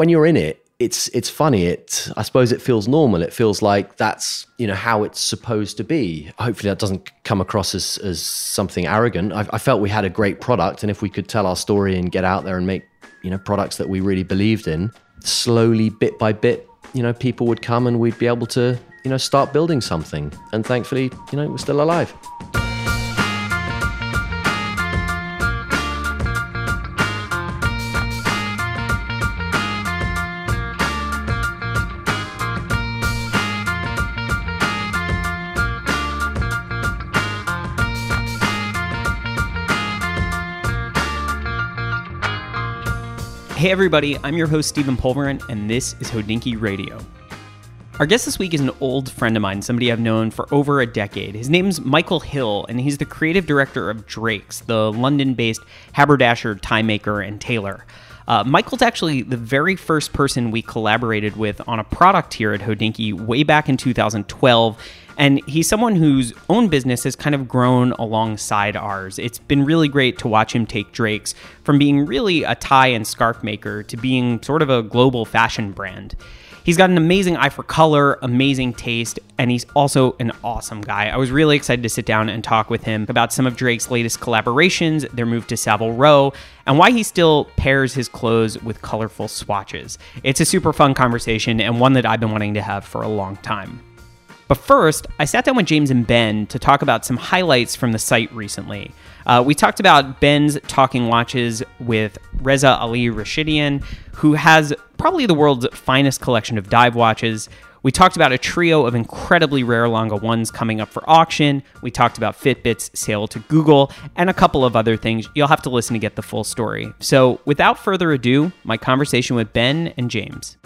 when you're in it, it's it's funny. It I suppose it feels normal. It feels like that's you know how it's supposed to be. Hopefully that doesn't come across as as something arrogant. I, I felt we had a great product, and if we could tell our story and get out there and make you know products that we really believed in, slowly bit by bit, you know people would come and we'd be able to you know start building something. And thankfully, you know we're still alive. Hey, everybody, I'm your host, Stephen Pulvirent, and this is Hodinkee Radio. Our guest this week is an old friend of mine, somebody I've known for over a decade. His name's Michael Hill, and he's the creative director of Drake's, the London based haberdasher, tie maker, and tailor. Uh, Michael's actually the very first person we collaborated with on a product here at Hodinkee way back in 2012. And he's someone whose own business has kind of grown alongside ours. It's been really great to watch him take Drake's from being really a tie and scarf maker to being sort of a global fashion brand. He's got an amazing eye for color, amazing taste, and he's also an awesome guy. I was really excited to sit down and talk with him about some of Drake's latest collaborations, their move to Savile Row, and why he still pairs his clothes with colorful swatches. It's a super fun conversation and one that I've been wanting to have for a long time. But first, I sat down with James and Ben to talk about some highlights from the site recently. Uh, we talked about Ben's talking watches with Reza Ali Rashidian, who has probably the world's finest collection of dive watches. We talked about a trio of incredibly rare Lange 1s coming up for auction. We talked about Fitbit's sale to Google and a couple of other things. You'll have to listen to get the full story. So, without further ado, my conversation with Ben and James.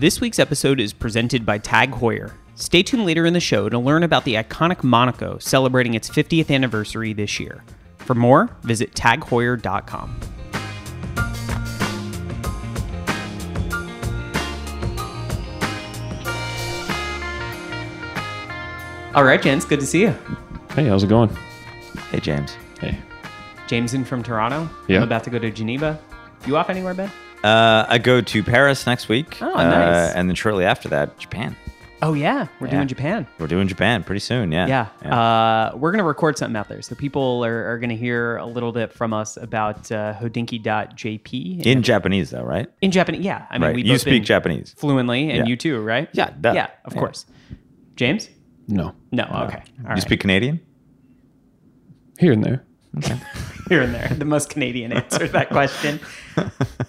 This week's episode is presented by Tag Heuer. Stay tuned later in the show to learn about the iconic Monaco celebrating its 50th anniversary this year. For more, visit tagheuer.com. All right, gents, good to see you. Hey, how's it going? Hey, James. Hey. Jameson from Toronto. Yeah. I'm about to go to Geneva. You off anywhere, Ben? Uh, I go to Paris next week. Oh, uh, and then shortly after that, Japan. Oh, yeah. We're Yeah. doing Japan. We're doing Japan pretty soon. Yeah. Yeah. Uh, we're going to record something out there. So people are, are going to hear a little bit from us about uh, hodinkee.jp. In Japanese, though, right? in Japanese. Yeah. I mean, right. we You both speak been Japanese. fluently, and Yeah. you too, right? Yeah, duh. Yeah, of Yeah. course. James? No. No. Okay. All you right. speak Canadian? Here and there. here and there. The most Canadian answer to that question.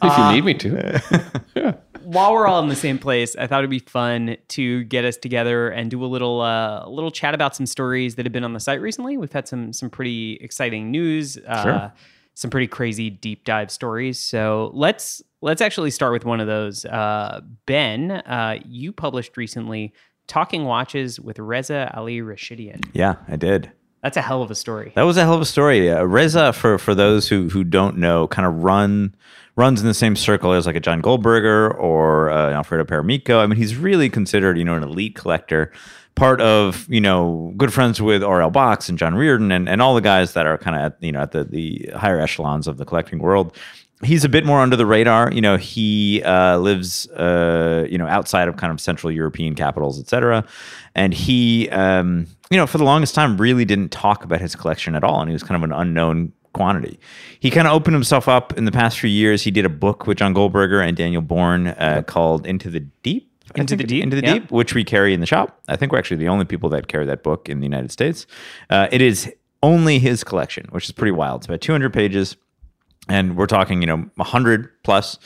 If you need me to. yeah. While we're all in the same place, I thought it'd be fun to get us together and do a little uh, a little chat about some stories that have been on the site recently. We've had some some pretty exciting news, uh, Sure. some pretty crazy deep dive stories. So let's let's actually start with one of those. Uh, ben, uh, you published recently "Talking Watches with Reza Ali Rashidian." Yeah, I did. That's a hell of a story. That was a hell of a story. Reza, for for those who who don't know, kind of run runs in the same circle as like a John Goldberger or uh, Alfredo Paramico. I mean, he's really considered you know an elite collector, part of you know good friends with R.L. Box and John Reardon and and all the guys that are kind of at you know at the the higher echelons of the collecting world. He's a bit more under the radar. You know, he uh, lives, uh, you know, outside of kind of central European capitals, et cetera. And he, um, you know, for the longest time, really didn't talk about his collection at all. And he was kind of an unknown quantity. He kind of opened himself up in the past few years. He did a book with John Goldberger and Daniel Bourne uh, called Into the Deep. Into the Deep, Into the yeah. Deep, which we carry in the shop. I think we're actually the only people that carry that book in the United States. Uh, it is only his collection, which is pretty wild. It's about 200 pages and we're talking, you know, 100 plus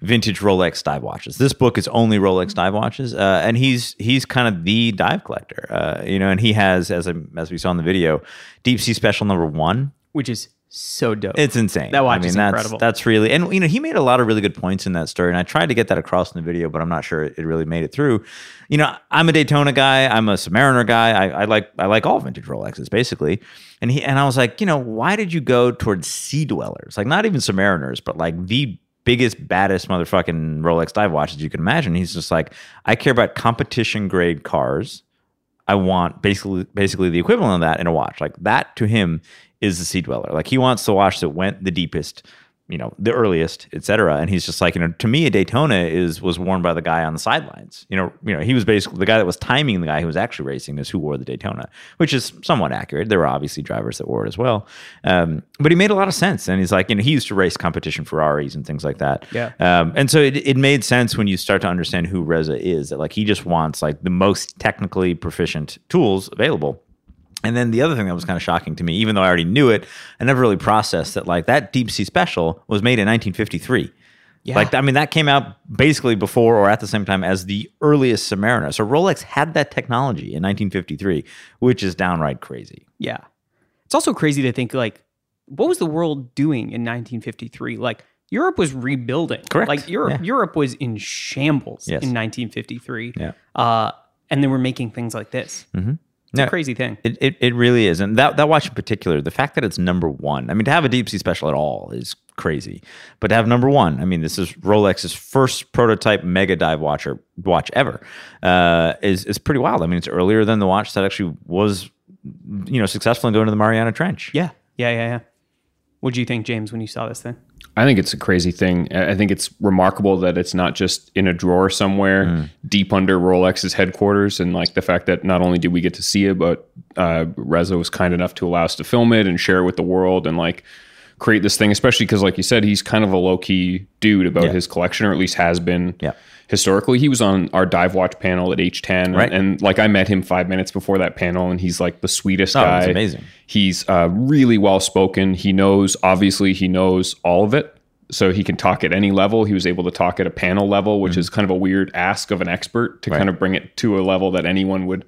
vintage Rolex dive watches. This book is only Rolex dive watches, uh, and he's he's kind of the dive collector, uh, you know. And he has, as I, as we saw in the video, Deep Sea Special Number One. which is so dope. It's insane. That watch I mean, is that's, incredible. That's really, and you know, he made a lot of really good points in that story, and I tried to get that across in the video, but I'm not sure it really made it through. You know, I'm a Daytona guy, I'm a Submariner guy. I, I like I like all vintage Rolexes basically, and he and I was like, you know, why did you go towards sea dwellers? Like not even Submariners, but like the biggest, baddest motherfucking Rolex dive watches you can imagine. He's just like, I care about competition grade cars. I want basically basically the equivalent of that in a watch. Like that to him is the sea dweller. Like he wants the watch that went the deepest, you know, the earliest, et cetera. And he's just like, you know, to me, a Daytona is was worn by the guy on the sidelines. You know, you know, he was basically the guy that was timing the guy who was actually racing is who wore the Daytona, which is somewhat accurate. There were obviously drivers that wore it as well, um, but he made a lot of sense. And he's like, you know, he used to race competition Ferraris and things like that. Yeah. Um, and so it, it made sense when you start to understand who Reza is. That like he just wants like the most technically proficient tools available. And then the other thing that was kind of shocking to me, even though I already knew it, I never really processed that like that deep sea special was made in 1953. Yeah. Like I mean, that came out basically before or at the same time as the earliest Submariner. So Rolex had that technology in 1953, which is downright crazy. Yeah. It's also crazy to think like what was the world doing in 1953? Like Europe was rebuilding. Correct. Like Europe Yeah. Europe was in shambles Yes. in 1953. Yeah. Uh and they were making things like this. Mm-hmm. It's a crazy thing. It, it, it really is. And that, that watch in particular, the fact that it's number one, I mean, to have a deep sea special at all is crazy. But to have number one, I mean, this is Rolex's first prototype mega dive watcher watch ever, uh, is, is pretty wild. I mean, it's earlier than the watch that actually was, you know, successful in going to the Mariana Trench. Yeah. Yeah, yeah, yeah. What do you think, James, when you saw this thing? I think it's a crazy thing. I think it's remarkable that it's not just in a drawer somewhere deep under Rolex's headquarters, and like the fact that not only did we get to see it, but uh, Reza was kind enough to allow us to film it and share it with the world and like create this thing. Especially because, like you said, he's kind of a low key dude about Yeah. his collection, or at least has been. Yeah. Historically, he was on our dive watch panel at H10, Right. and like I met him five minutes before that panel, and he's like the sweetest Oh, guy. he's amazing. He's uh, really well spoken. He knows, obviously, he knows all of it. So he can talk at any level. He was able to talk at a panel level, which is kind of a weird ask of an expert to Mm-hmm. Right. kind of bring it to a level that anyone would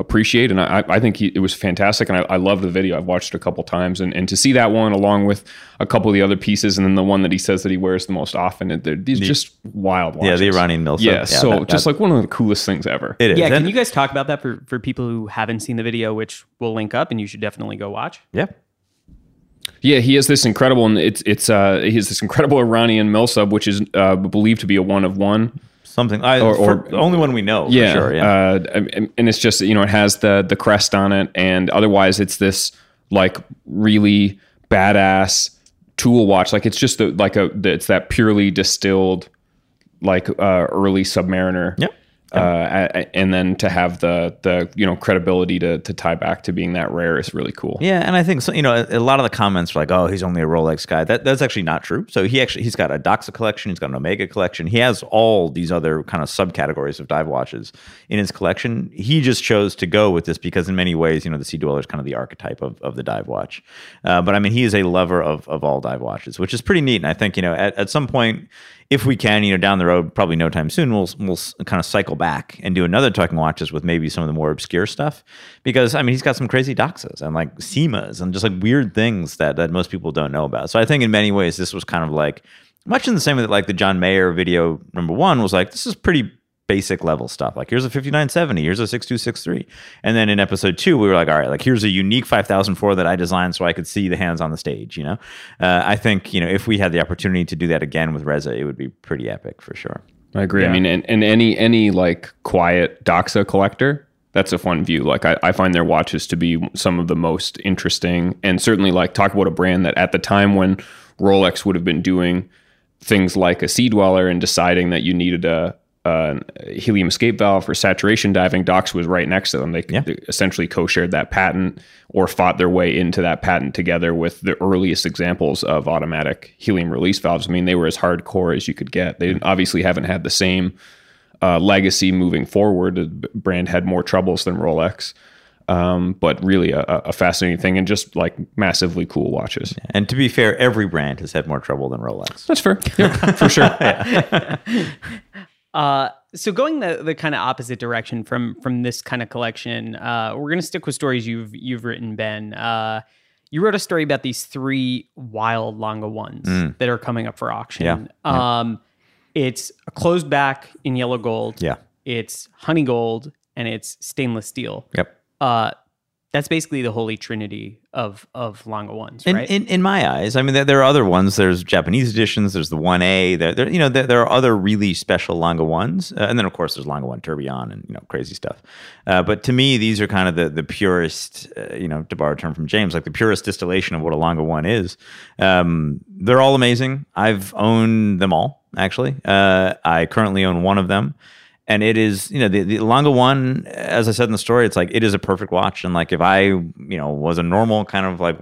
appreciate. And I, I think he, it was fantastic. And I, I love the video. I've watched it a couple times. And, and to see that one along with a couple of the other pieces, and then the one that he says that he wears the most often, it, they're, these just wild watches. Yeah, the Iranian Milsub. Yeah, Yeah, so that- just like one of the coolest things ever. It is. Yeah, can you guys talk about that for, for people who haven't seen the video, which we'll link up and you should definitely go watch? yeah. Yeah, he has this incredible, and it's it's uh, he has this incredible Iranian milsub, which is uh, believed to be a one of one. Something. I, Or- or- the only one we know. for Yeah, sure. Yeah. Uh, and, and it's just you know it has the the crest on it, and otherwise it's this like really badass tool watch. Like it's just the, like a it's that purely distilled like uh, early Submariner. Yep. Uh, and then to have the the you know credibility to to tie back to being that rare is really cool. Yeah, and I think so. You know, a, a lot of the comments are like, "Oh, he's only a Rolex guy." That that's actually not true. So he actually he's got a Doxa collection, he's got an Omega collection. He has all these other kind of subcategories of dive watches in his collection. He just chose to go with this because, in many ways, you know, the Sea Dweller is kind of the archetype of, of the dive watch. Uh, but I mean, he is a lover of of all dive watches, which is pretty neat. And I think you know, at, at some point. If we can, you know, down the road, probably no time soon, we'll we'll kind of cycle back and do another talking watches with maybe some of the more obscure stuff, because I mean he's got some crazy doxas and like semas and just like weird things that that most people don't know about. So I think in many ways this was kind of like much in the same way that like the John Mayer video number one was like this is pretty basic level stuff. Like here's a 5970, here's a 6263. And then in episode two, we were like, all right, like here's a unique 5004 that I designed so I could see the hands on the stage, you know? Uh, I think, you know, if we had the opportunity to do that again with Reza, it would be pretty epic for sure. I agree. I mean, and, and any any like quiet Doxa collector, that's a fun view. Like I, I find their watches to be some of the most interesting, and certainly like talk about a brand that at the time when Rolex would have been doing things like a Sea Dweller and deciding that you needed a, a helium escape valve for saturation diving, Dox was right next to them. They, Yeah. they essentially co-shared that patent or fought their way into that patent together with the earliest examples of automatic helium release valves. I mean, they were as hardcore as you could get. They obviously haven't had the same uh, legacy moving forward. The brand had more troubles than Rolex, um, but really a, a fascinating thing and just like massively cool watches. And to be fair, every brand has had more trouble than Rolex. That's fair, yeah, for sure. Uh, so going the, the kind of opposite direction from from this kind of collection, uh, we're gonna stick with stories you've you've written, Ben. Uh, you wrote a story about these three wild Lange ones that are coming up for auction. Yeah, Um, it's a closed back in yellow gold. Yeah. It's honey gold and it's stainless steel. Yep. Uh, That's basically the holy trinity of of Lange ones, In, right? in, in my eyes, I mean, there, there are other ones. There's Japanese editions. There's the one A. There, there, you know, there, there are other really special Lange ones, uh, and then of course there's Lange One Tourbillon and you know crazy stuff. Uh, but to me, these are kind of the the purest, uh, you know, to borrow a term from James, like the purest distillation of what a Lange One is. Um, they're all amazing. I've owned them all actually. Uh, I currently own one of them and it is you know the, the Lange one as i said in the story it's like it is a perfect watch. And like if i you know was a normal kind of like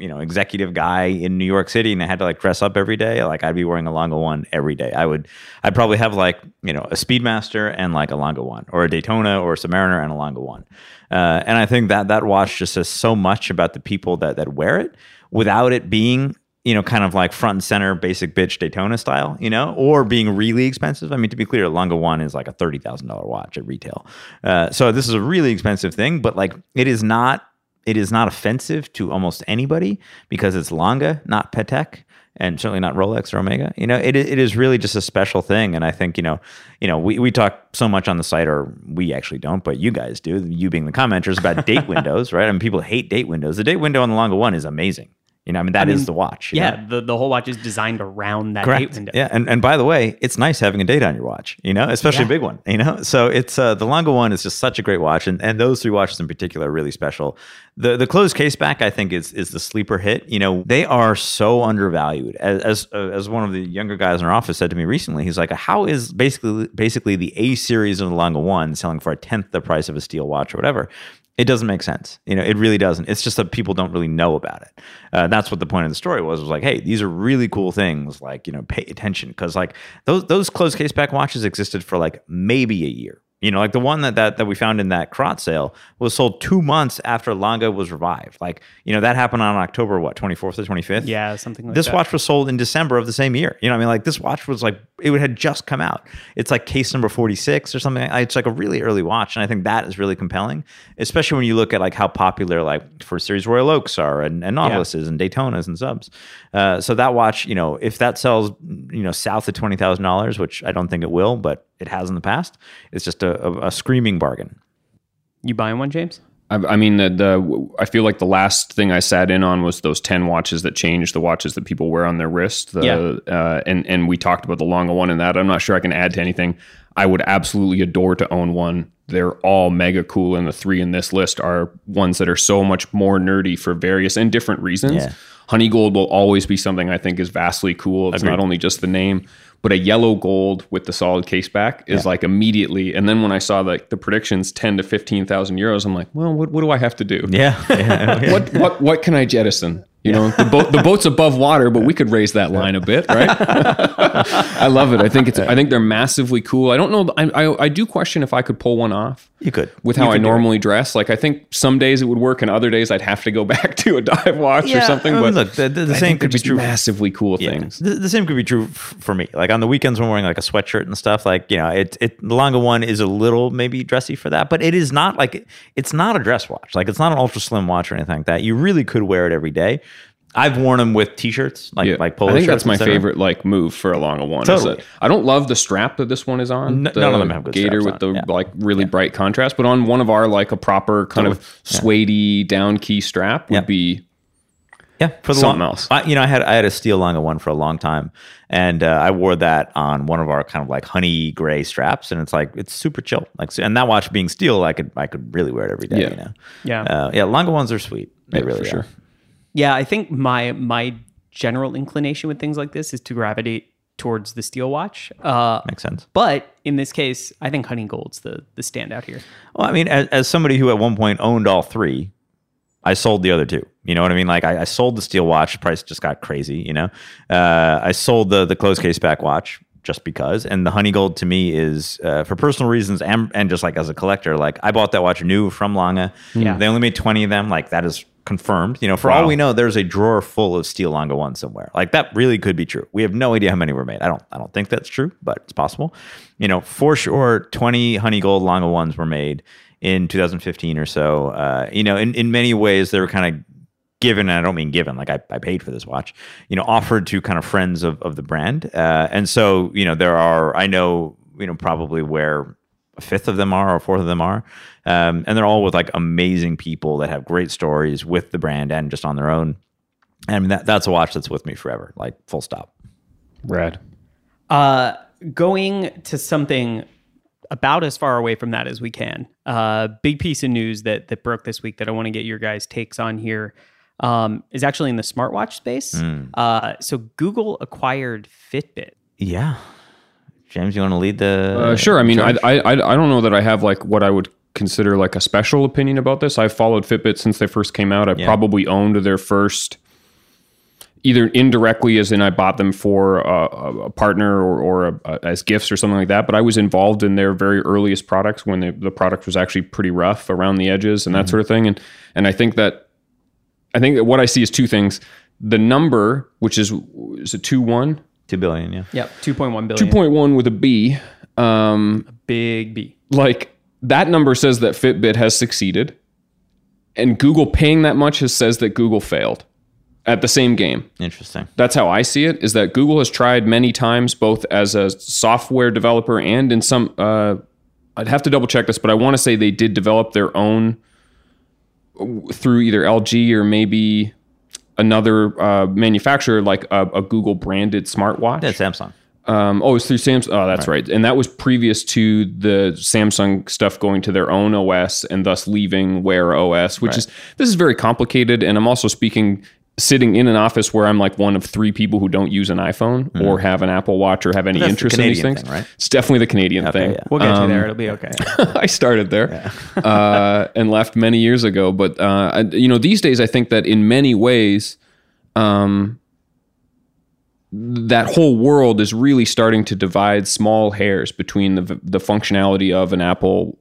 you know executive guy in new york city and i had to like dress up every day like i'd be wearing a Lange one every day. I would i'd probably have like you know a speedmaster and like a Lange one or a daytona or a submariner and a Lange one. Uh, and i think that that watch just says so much about the people that that wear it without it being you know, kind of like front and center basic bitch Daytona style, you know, or being really expensive. I mean, to be clear, Lange One is like a thirty thousand dollar watch at retail. Uh, so this is a really expensive thing, but like it is not it is not offensive to almost anybody because it's Lange, not Patek. And certainly not Rolex or Omega. You know, it it is really just a special thing. And I think you know, you know, we, we talk so much on the site, or we actually don't, but you guys do. You being the commenters about date windows, right? I mean, people hate date windows. The date window on the Lange One is amazing. You know, I mean, that is mean, the watch. yeah, know? the, the whole watch is designed around that Correct. date window. Yeah, and and by the way, it's nice having a date on your watch. You know, especially Yeah. a big one. You know, so it's uh, the Lange one is just such a great watch, and, and those three watches in particular are really special. The the closed case back, I think, is is the sleeper hit. You know, they are so undervalued. As as, uh, as one of the younger guys in our office said to me recently, he's like, "How is basically basically the A series of the Lange one selling for a tenth the price of a steel watch or whatever?" It doesn't make sense. You know, it really doesn't. It's just that people don't really know about it. Uh, that's what the point of the story was. Was like, hey, these are really cool things. Like, you know, pay attention because like those those closed case back watches existed for like maybe a year. You know, like the one that, that that we found in that Crott sale was sold two months after Lange was revived. Like, you know, that happened on October what twenty fourth or twenty fifth. Yeah, something like this that. watch was sold in December of the same year. You know, what I mean, like this watch was like it had just come out. It's like case number forty six or something. It's like a really early watch, and I think that is really compelling, especially when you look at like how popular like First Series Royal Oaks are and, and Nautiluses and Daytonas and subs. Uh, so that watch, you know, if that sells, you know, south of twenty thousand dollars, which I don't think it will, but it has in the past, it's just a, a, a screaming bargain. You buying one, James? I, I mean, the, the I feel like the last thing I sat in on was those ten watches that changed the watches that people wear on their wrist. The, Yeah. uh, and and we talked about the Lange One in that. I'm not sure I can add to anything. I would absolutely adore to own one. They're all mega cool, and the three in this list are ones that are so much more nerdy for various and different reasons. Yeah. Honey gold will always be something I think is vastly cool. It's not only just the name, but a yellow gold with the solid case back is like immediately. And then when I saw like the predictions, ten to fifteen thousand euros, I'm like, well, what, what do I have to do? Yeah, yeah. What what what can I jettison? You know, the boat the boat's above water, but we could raise that line a bit, right? I love it. I think it's I think they're massively cool. I don't know. I I, I do question if I could pull one off you could with You how I could it. normally dress. Like I think some days it would work, and other days I'd have to go back to a dive watch or Yeah, something. I mean, but look, the- the- the same could be true- Massively cool Yeah. things. The, the same could be true f- for me. Like on the weekends when I'm wearing like a sweatshirt and stuff, like, you know, it, it the Lange One is a little maybe dressy for that, but it is not like, it's not a dress watch. Like it's not an ultra slim watch or anything like that. You really could wear it every day. I've worn them with t-shirts, like, Yeah, like polo I think shirts, that's my favorite like move for a Lange One. Totally. that I don't love the strap that this one is on. N- none of them have good gator straps with on, the yeah. like really bright contrast, but on one of our like a proper kind of suede down key strap would Yeah. be Yeah, for the Something long, else. I, you know, I had I had a steel Lange one for a long time, and uh, I wore that on one of our kind of like honey gray straps, and it's like it's super chill. Like, and that watch being steel, I could I could really wear it every day. Yeah. You know, Yeah. uh, yeah. Lange ones are sweet. They Yeah, really for are. sure. Yeah, I think my my general inclination with things like this is to gravitate towards the steel watch. Uh, Makes sense. but in this case, I think honey gold's the the standout here. Well, I mean, as, as somebody who at one point owned all three, I sold the other two. You know what I mean? Like I, I sold the steel watch. Price just got crazy. You know, uh, I sold the the closed case back watch just because. And the honey gold to me is uh, for personal reasons and and just like as a collector. Like I bought that watch new from Lange. Yeah. they only made twenty of them. Like that is confirmed. You know, for all we know, there's a drawer full of steel Lange ones somewhere. Like that really could be true. We have no idea how many were made. I don't I don't think that's true, but it's possible. You know, for sure, twenty honey gold Lange ones were made in 2015 or so. Uh, you know, in, in many ways, they were kind of given, and I don't mean given, like I, I paid for this watch, you know, offered to kind of friends of, of the brand. Uh, and so, you know, there are, I know, you know, probably where fifth of them are or fourth of them are. Um, and they're all with like amazing people that have great stories with the brand and just on their own. And I mean, that, that's a watch that's with me forever, like full stop. Rad. Uh, going to something about as far away from that as we can. Uh, big piece of news that that broke this week that I want to get your guys' takes on here um, is actually in the smartwatch space. Uh, so Google acquired Fitbit. Yeah. James, you want to lead the? Uh, sure. I mean, I. I I I don't know that I have like what I would consider like a special opinion about this. I've followed Fitbit since they first came out. I Yeah. probably owned their first, either indirectly as in I bought them for a, a- partner or, or a, a- as gifts or something like that. But I was involved in their very earliest products when the, the product was actually pretty rough around the edges and that sort of thing. And and I think that I think that what I see is two things. The number, which is is it two one. Two billion. Yeah. Yep, two point one billion. 2.1 with a B. Um, Big B. like that number says that Fitbit has succeeded, and Google paying that much has says that Google failed at the same game. Interesting. That's how I see it. Is that Google has tried many times, both as a software developer and in some. Uh, I'd have to double check this, but I want to say they did develop their own through either LG or maybe another uh, manufacturer, like a, a Google branded smartwatch. Yeah, Samsung. Um, oh, it's through Samsung. Oh, that's right. And that was previous to the Samsung stuff going to their own OS and thus leaving Wear OS, which is this is very complicated. And I'm also speaking sitting in an office where I'm like one of three people who don't use an iPhone or have an Apple Watch or have any that's the interest in these things. thing, right? It's definitely the Canadian thing. yeah. We'll get you there. It'll be okay. I started there uh, and left many years ago. But uh, I- you know, these days I think that in many ways, um, that whole world is really starting to divide small hairs between the the functionality of an Apple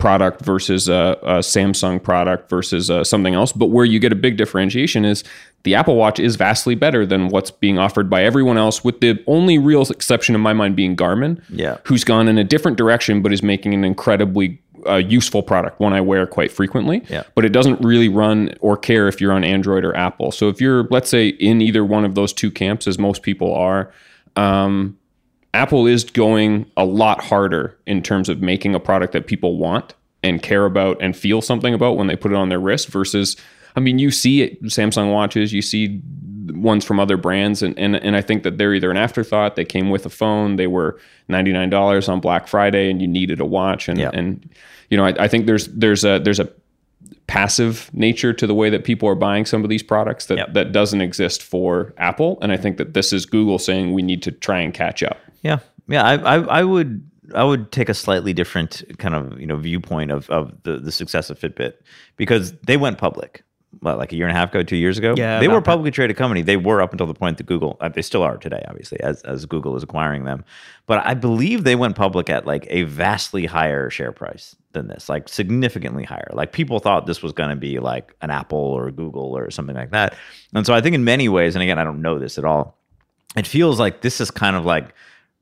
product versus a, a Samsung product versus uh, something else. But where you get a big differentiation is the Apple Watch is vastly better than what's being offered by everyone else, with the only real exception in my mind being Garmin, Yeah. who's gone in a different direction but is making an incredibly uh, useful product, one I wear quite frequently. Yeah. But it doesn't really run or care if you're on Android or Apple. So if you're, let's say, in either one of those two camps, as most people are, um, Apple is going a lot harder in terms of making a product that people want and care about and feel something about when they put it on their wrist versus I mean you see it, Samsung watches, you see ones from other brands and, and and I think that they're either an afterthought, they came with a phone, they were $99 on Black Friday and you needed a watch and Yeah. and you know I, I think there's there's a there's a passive nature to the way that people are buying some of these products that, Yep. that doesn't exist for Apple. And I think that this is Google saying we need to try and catch up. Yeah, yeah. I, I, I would, I would take a slightly different kind of you know viewpoint of of the the success of Fitbit because they went public. What, like a year and a half ago, two years ago? Yeah, they were a publicly traded company. They were up until the point that Google, uh, they still are today, obviously, as, as Google is acquiring them. But I believe they went public at like a vastly higher share price than this, like significantly higher. Like people thought this was going to be like an Apple or Google or something like that. And so I think in many ways, and again, I don't know this at all, it feels like this is kind of like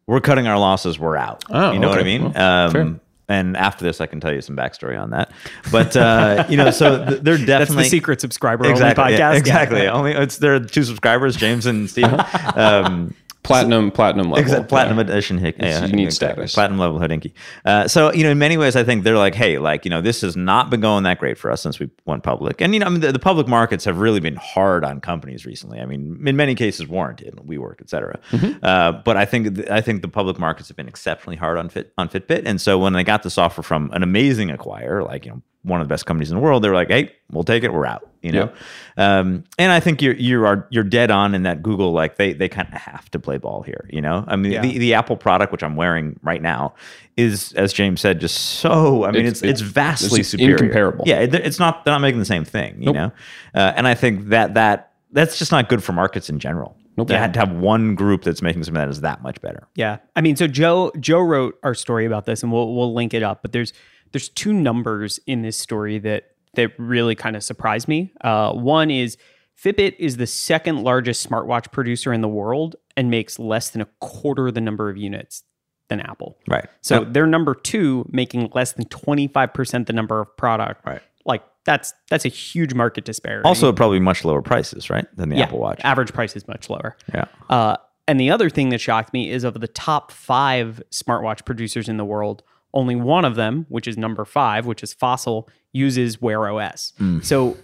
we're cutting our losses, we're out. Oh, you know what I mean? Well, um, and after this, I can tell you some backstory on that. But uh, you know, so th- they're definitely That's the secret subscriber exactly, only yeah, podcast. exactly. Only it's there are two subscribers, James and Steven. Um, Platinum, platinum level. Platinum Yeah. edition. Hick, yeah, unique exactly. status. Platinum level Hodinkee. Uh, so you know, in many ways, I think they're like, hey, like you know, this has not been going that great for us since we went public. And you know, I mean, the, the public markets have really been hard on companies recently. I mean, in many cases, warranted, WeWork, et cetera. Mm-hmm. Uh, but I think I think the public markets have been exceptionally hard on Fit on Fitbit. And so when they got this offer from an amazing acquirer, like you know, one of the best companies in the world, they were like, hey, we'll take it. We're out. You know. Um, and I think you're you are you're dead on in that Google like they they kind of have to play ball here. You know, I mean Yeah. the, the Apple product which I'm wearing right now is as James said just so. I mean it's It's- it's, vastly it's superior, incomparable. Yeah, it, it's not they're not making the same thing. You Nope. know, uh, and I think that that that's just not good for markets in general. Nope. They had to have one group that's making something that is that much better. Yeah. I mean, so Joe Joe wrote our story about this and we'll we'll link it up, but there's there's two numbers in this story that that really kind of surprised me. Uh, one is Fitbit is the second largest smartwatch producer in the world and makes less than a quarter the number of units than Apple. Right. So they're number two, making less than 25% the number of product. Right. Like that's that's a huge market disparity. Also, probably much lower prices, right, than the yeah, Apple Watch. Average price is much lower. Yeah. Uh, and the other thing that shocked me is of the top five smartwatch producers in the world, Only one of them, which is number five, which is Fossil, uses Wear OS. So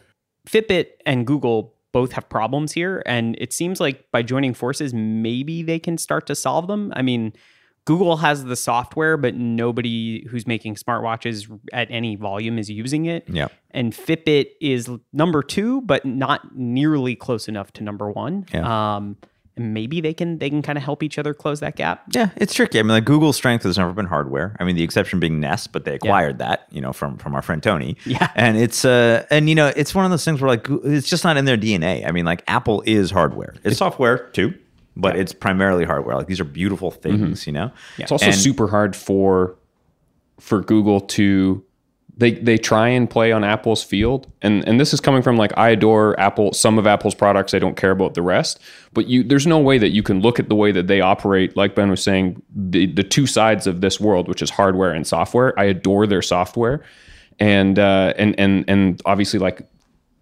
Fitbit and Google both have problems here. And it seems like by joining forces, maybe they can start to solve them. I mean, Google has the software, but nobody who's making smartwatches at any volume is using it. Yeah. And Fitbit is number two, but not nearly close enough to number one. Yeah. Um, and maybe they can they can kind of help each other close that gap. Yeah, it's tricky. I mean, like Google's strength has never been hardware. I mean, the exception being Nest, but they acquired that, you know, from from our friend Tony. Yeah. and it's uh, and you know, it's one of those things where like it's just not in their DNA. I mean, like Apple is hardware. It's software too, but it's primarily hardware. Like these are beautiful things, you know. It's also And- super hard for for Google to they they try and play on Apple's field, and and this is coming from like I adore Apple, some of Apple's products. I don't care about the rest, but you there's no way that you can look at the way that they operate. Like Ben was saying, the the two sides of this world, which is hardware and software. I adore their software, and uh, and and and obviously like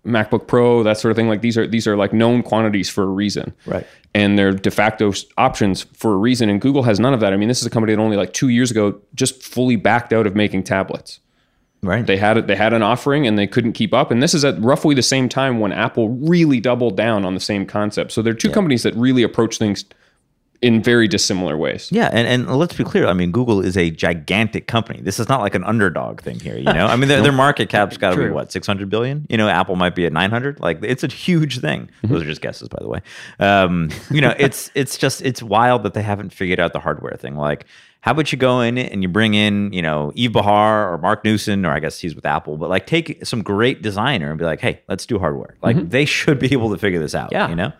MacBook Pro, that sort of thing. Like these are these are like known quantities for a reason, Right. And they're de facto options for a reason. And Google has none of that. I mean, this is a company that only like two years ago just fully backed out of making tablets. Right. They had it. They had an offering and they couldn't keep up. And this is at roughly the same time when Apple really doubled down on the same concept. So they're two companies that really approach things in very dissimilar ways. Yeah, and, and let's be clear. I mean, Google is a gigantic company. This is not like an underdog thing here. You know, I mean, their, their market cap's got to be what six hundred billion. You know, Apple might be at nine hundred. Like, it's a huge thing. Those are just guesses, by the way. Um, you know, it's it's just it's wild that they haven't figured out the hardware thing. Like, how about you go in and you bring in, you know, Yves Behar or Marc Newson, or I guess he's with Apple, but like take some great designer and be like, hey, let's do hardware. Like, they should be able to figure this out. Yeah. you know.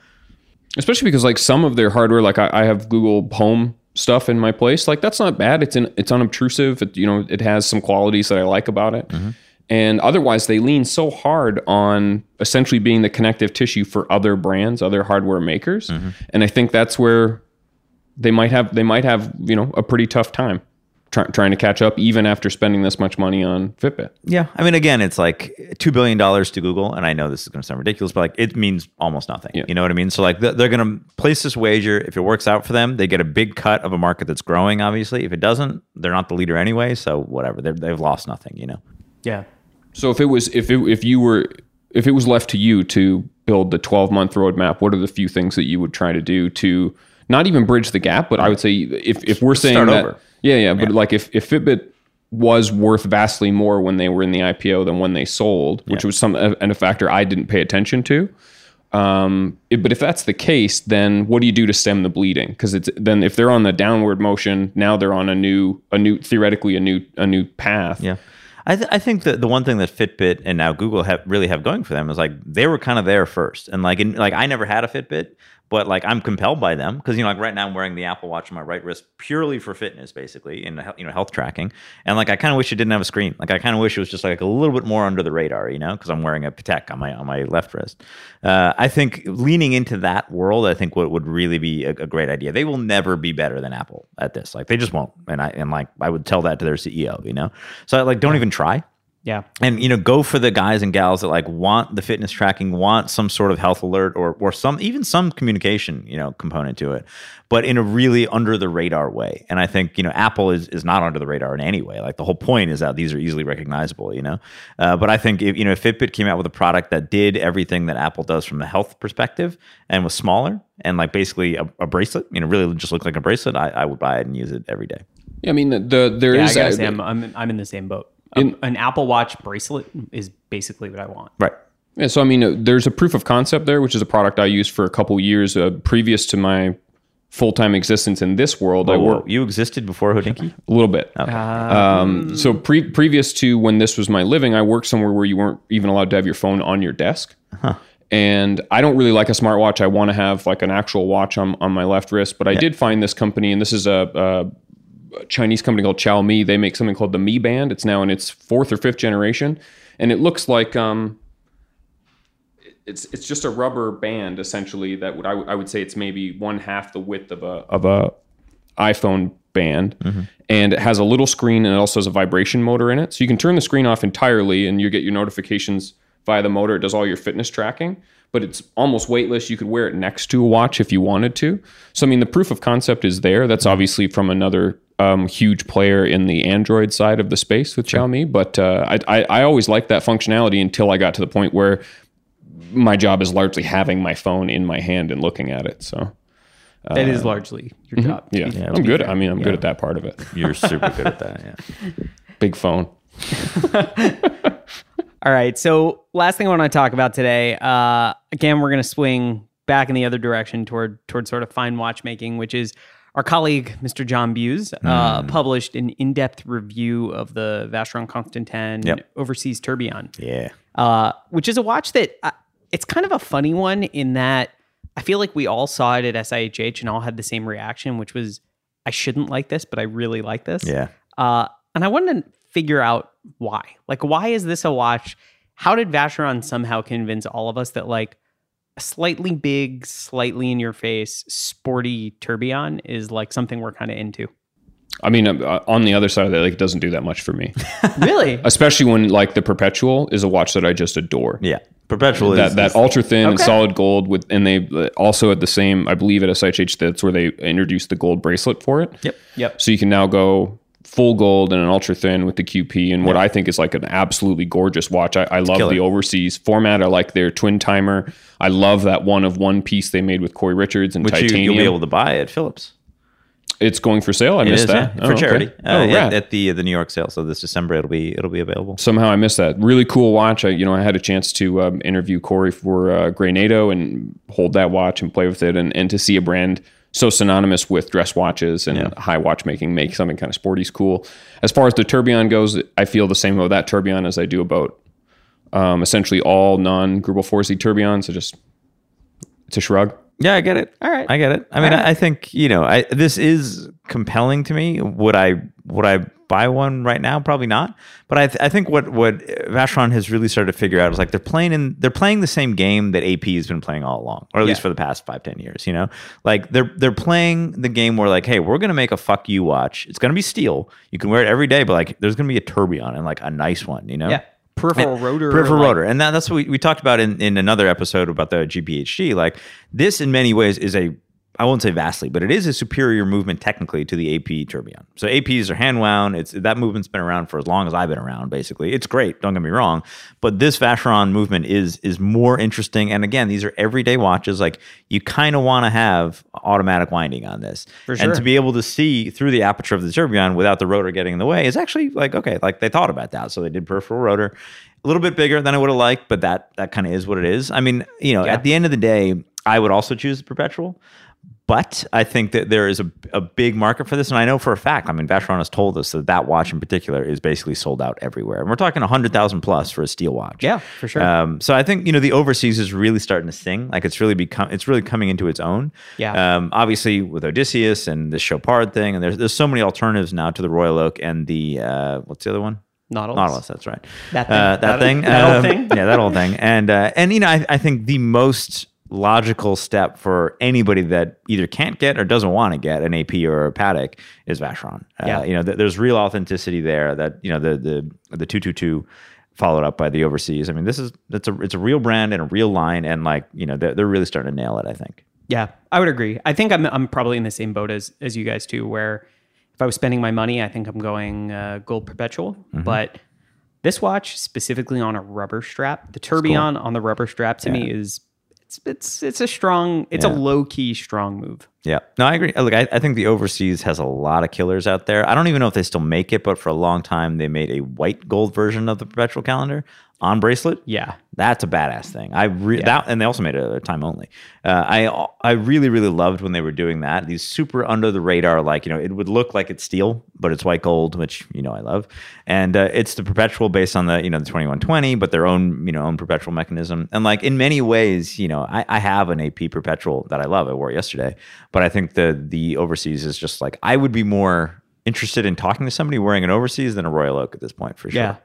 Especially because like some of their hardware like I, I have google home stuff in my place. Like that's not bad. It's in, it's unobtrusive. It, you know it has some qualities that i like about it. Mm-hmm. And otherwise they lean so hard on essentially being the connective tissue for other brands other hardware makers. Mm-hmm. And i think that's where they might have they might have you know a pretty tough time try, trying to catch up even after spending this much money on fitbit Yeah, I mean, again, it's like two billion dollars to Google, and I know this is going to sound ridiculous, but like it means almost nothing. Yeah. You know what I mean? So like they're, they're going to place this wager. If it works out for them, they get a big cut of a market that's growing. Obviously, if it doesn't, they're not the leader anyway. So whatever, they're, they've lost nothing. You know? Yeah. So if it was if it, if you were if it was left to you to build the 12 month roadmap, what are the few things that you would try to do to not even bridge the gap, but I would say if if we're saying Start that over. Yeah yeah, but like if if Fitbit was worth vastly more when they were in the IPO than when they sold, which was some and a factor I didn't pay attention to. Um, it- but if that's the case, then what do you do to stem the bleeding? Because it's then if they're on the downward motion, now they're on a new a new theoretically a new a new path. Yeah. I, th- I think that the one thing that Fitbit and now Google have really have going for them is like they were kind of there first, and like in, like I never had a Fitbit, but like I'm compelled by them because you know like right now I'm wearing the Apple Watch on my right wrist purely for fitness, basically, and you know health tracking, and like I kind of wish it didn't have a screen. Like I kind of wish it was just like a little bit more under the radar, you know, because I'm wearing a Patek on my on my left wrist. Uh, I think leaning into that world, I think what would really be a, a great idea. They will never be better than Apple at this. Like they just won't, and I and like I would tell that to their CEO, you know. So I like don't even try Yeah. and you know go for the guys and gals that like want the fitness tracking want some sort of health alert or or some even some communication you know component to it but in a really under the radar way and i think you know apple is is not under the radar in any way like the whole point is that these are easily recognizable you know uh, but i think if you know if fitbit came out with a product that did everything that apple does from a health perspective and was smaller and like basically a, a bracelet you know really just looked like a bracelet I, I would buy it and use it every day Yeah, I mean the, the there Yeah, is I gotta a- say, I'm, I'm, I'm in the same boat. A- In- an Apple Watch bracelet is basically what I want. right Yeah, so I mean, uh, there's a proof of concept there, which is a product I used for a couple years uh, previous to my full time existence in this world. I oh, worked you existed before Hodinkee a little bit. Um, so pre- previous to when this was my living, I worked somewhere where you weren't even allowed to have your phone on your desk. And I don't really like a smartwatch. I want to have like an actual watch on, on my left wrist. But I did find this company, and this is a, a Chinese company called Xiaomi. They make something called the Mi Band. It's now in its fourth or fifth generation, and it looks like um, it's it's just a rubber band essentially that would I, would- I would say it's maybe one half the width of a of a iPhone band, and it has a little screen and it also has a vibration motor in it. So you can turn the screen off entirely, and you get your notifications via the motor. It does all your fitness tracking, but it's almost weightless. You could wear it next to a watch if you wanted to. So I mean, the proof of concept is there. That's obviously from another um, huge player in the Android side of the space with Xiaomi, but uh, I, I I always liked that functionality until I got to the point where my job is largely having my phone in my hand and looking at it. So that is largely your job. to yeah, be- I'm good. fair. I mean, I'm good at that part of it. You're super good at that. Yeah. Big phone. All right. So last thing I want to talk about today. Uh, again, we're going to swing back in the other direction toward toward sort of fine watchmaking, which is our colleague Mr. Jon Bues uh, published an in depth review of the Vacheron Constantin Yep. Overseas Tourbillon, Yeah. uh, which is a watch that uh, it's kind of a funny one in that I feel like we all saw it at SIHH and all had the same reaction, which was I shouldn't like this, but I really like this. Yeah. Uh, and I wanted to figure out why. Like, why is this a watch? How did Vacheron somehow convince all of us that like slightly big, slightly in your face, sporty tourbillon is like something we're kind of into? I mean, uh, on the other side of that, like, it doesn't do that much for me, really? especially when like the Perpetual is a watch that I just adore. Yeah. Perpetual that is that is- ultra thin and solid gold with, and they uh, also at the same, I believe at a SIHH, that's where they introduced the gold bracelet for it. Yep. Yep. So you can now go full gold and an ultra thin with the QP and what I think is like an absolutely gorgeous watch. I, I love killer. the overseas format. I like their twin timer. I love that one of one piece they made with Cory Richards and which titanium. you'll be able to buy it at Phillips. it's going for sale. I It missed is, that yeah, for Oh, okay. charity uh, Oh, at, at the the New York sale. So this December it'll be it'll be available. somehow I missed that. Really cool watch. I, you know, I had a chance to um, interview Cory for uh, Grey and hold that watch and play with it, and, and to see a brand so synonymous with dress watches and high watchmaking make something kind of sporty is cool. As far as the tourbillon goes, I feel the same about that tourbillon as I do about um, essentially all non Greubel Forsey tourbillons. So just it's a shrug. Yeah, I get it. All right. I get it. I mean, I, I think you know, I this is compelling to me. Would I would I buy one right now? Probably not. But I, th- I think what what Vacheron has really started to figure out is like they're playing in they're playing the same game that AP has been playing all along, or at least for the past five ten years. You know, like they're they're playing the game where like, hey, we're gonna make a fuck you watch. It's gonna be steel. You can wear it every day, but like, there's gonna be a tourbillon and like a nice one. You know. Yeah. Peripheral rotor. Peripheral like- rotor. And that, that's what we, we talked about in, in another episode about the GPHG. Like this in many ways is a I won't say vastly, but it is a superior movement technically to the AP tourbillon. So APs are hand wound. It's that movement's been around for as long as I've been around. Basically, it's great. Don't get me wrong, but this Vacheron movement is is more interesting. And again, these are everyday watches. Like you kind of want to have automatic winding on this, For and to be able to see through the aperture of the tourbillon without the rotor getting in the way is actually like okay. Like they thought about that, so they did peripheral rotor. A little bit bigger than I would have liked, but that that kind of is what it is. I mean, you know, Yeah. at the end of the day, I would also choose the perpetual. But I think that there is a, a big market for this. And I know for a fact, I mean, Vacheron has told us that that watch in particular is basically sold out everywhere. And we're talking 100,000 plus for a steel watch. Yeah, for sure. Um, so I think, you know, the overseas is really starting to sing. Like it's really become, it's really coming into its own. Yeah. Um, obviously with Odysseus and the Chopard thing. And there's, there's so many alternatives now to the Royal Oak and the, uh, what's the other one? Nautilus. Nautilus, that's right. That thing. Uh, that, That- thing. that old Um, thing. Yeah, that old thing. And uh, and you know, I, I think the most logical step for anybody that either can't get or doesn't want to get an AP or a Patek is Vacheron. Uh, Yeah. You know, th- there's real authenticity there. That you know the the the two two two followed up by the overseas. I mean, this is it's a it's a real brand and a real line, and like you know they're, they're really starting to nail it. I think. Yeah, I would agree. I think I'm I'm probably in the same boat as as you guys too, where if I was spending my money, I think I'm going uh, gold perpetual. Mm-hmm. But this watch specifically on a rubber strap, the tourbillon on the rubber strap to me is it's it's it's a strong, it's a low key strong move. Yeah, no, I agree. Look, I, I think the overseas has a lot of killers out there. I don't even know if they still make it, but for a long time they made a white gold version of the perpetual calendar on bracelet. Yeah, That's a badass thing. I re- that, and they also made it a time only. Uh, I I really really loved when they were doing that. These super under the radar, like you know, it would look like it's steel, but it's white gold, which you know I love. And uh, it's the perpetual based on the you know the twenty one twenty, but their own you know own perpetual mechanism. And like in many ways, you know, I, I have an AP perpetual that I love. I wore it yesterday, but I think the the overseas is just like I would be more interested in talking to somebody wearing an overseas than a Royal Oak at this point for sure. yeah,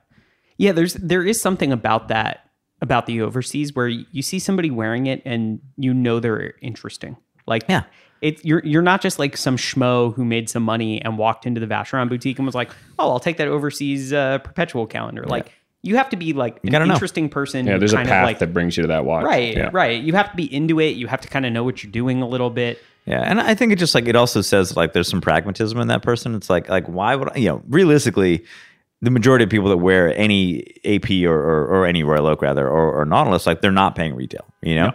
yeah. There's there is something about that about the overseas where you see somebody wearing it and you know they're interesting. Like Yeah. It, you're you're not just like some schmo who made some money and walked into the Vacheron boutique and was like, "Oh, I'll take that overseas uh, perpetual calendar." Like you have to be like an gotta know. interesting person. Yeah, who there's a path of like, that brings you to that watch. right, Yeah. right. You have to be into it. You have to kind of know what you're doing a little bit. Yeah, and I think it just like it also says like there's some pragmatism in that person. It's like like why would I, you know realistically, the majority of people that wear any AP or or, or any Royal Oak rather or, or Nautilus like they're not paying retail. You know,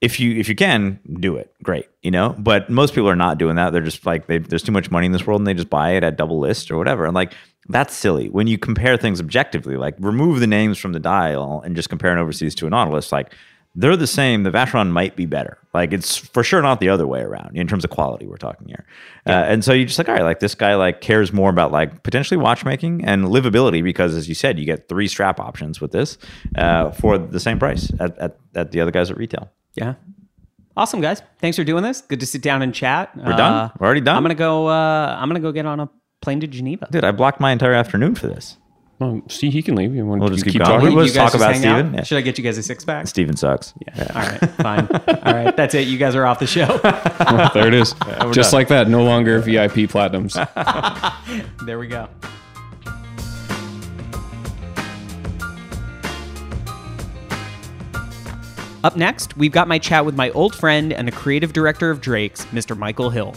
if you if you can do it, great. You know, but most people are not doing that. They're just like they, there's too much money in this world and they just buy it at double list or whatever. And like that's silly when you compare things objectively. Like remove the names from the dial and just compare an overseas to a Nautilus. Like they're the same. The Vacheron might be better. Like it's for sure not the other way around in terms of quality. We're talking here, uh, and so you just like all right, like this guy like cares more about like potentially watchmaking and livability because as you said, you get three strap options with this uh, for the same price at, at, at the other guys at retail. Yeah. Awesome, guys. Thanks for doing this. Good to sit down and chat. We're done? We're already done? I'm gonna go. Uh, I'm gonna go get on a plane to Geneva. Dude, I blocked my entire afternoon for this. Well, see, he can leave. You want We'll to just keep, keep going. talking? We'll just guys talk about hang? Stephen. Yeah. Should I get you guys a six pack? Stephen sucks. Yeah. All right. Fine. All right. That's it. You guys are off the show. there it is. Just done. like that. No longer VIP platinums. there we go. Up next, we've got my chat with my old friend and the creative director of Drake's, Mr. Michael Hill.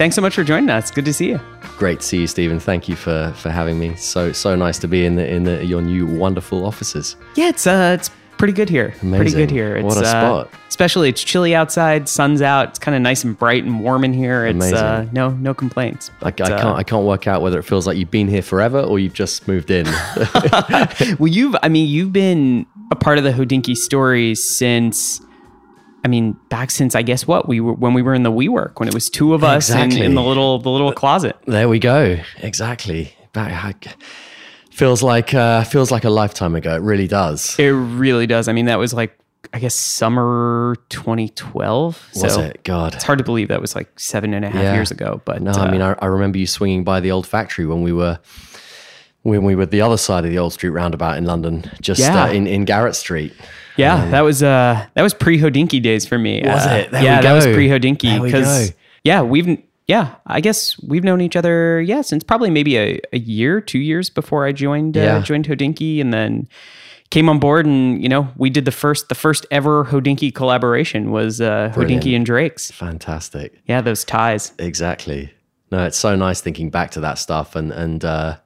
Thanks so much for joining us. Good to see you. Great to see you, Stephen. Thank you for for having me. So so nice to be in the in the, your new wonderful offices. Yeah, it's uh, it's pretty good here. Pretty good here. It's, What a uh, spot. especially, it's chilly outside. Sun's out. It's kind of nice and bright and warm in here. It's Amazing. uh, no no complaints. I, I uh, can't I can't work out whether it feels like you've been here forever or you've just moved in. well, you've I mean you've been a part of the Hodinkee story since. I mean, back since I guess what we were when we were in the WeWork when it was two of us in, in the little the little closet. there we go. Exactly. Back, I- feels like uh, feels like a lifetime ago. It really does. It really does. I mean, that was like I guess summer 2012. Was so it? God. It's hard to believe that was like seven and a half Yeah. years ago. But No, uh, I mean I, I remember you swinging by the old factory when we were when we were the other side of the old street roundabout in London, just Yeah. uh, in in Garrett Street. Yeah, that was uh that was pre Hodinkee days for me. Was Uh, it? There yeah, that was pre Hodinkee because yeah, we've yeah, I guess we've known each other yeah since probably maybe a, a year, two years before I joined uh, Yeah. joined Hodinkee, and then came on board and you know we did the first the first ever Hodinkee collaboration was uh, Brilliant. Hodinkee and Drake's. Fantastic. Yeah, those ties. Exactly. No, it's so nice thinking back to that stuff, and and uh,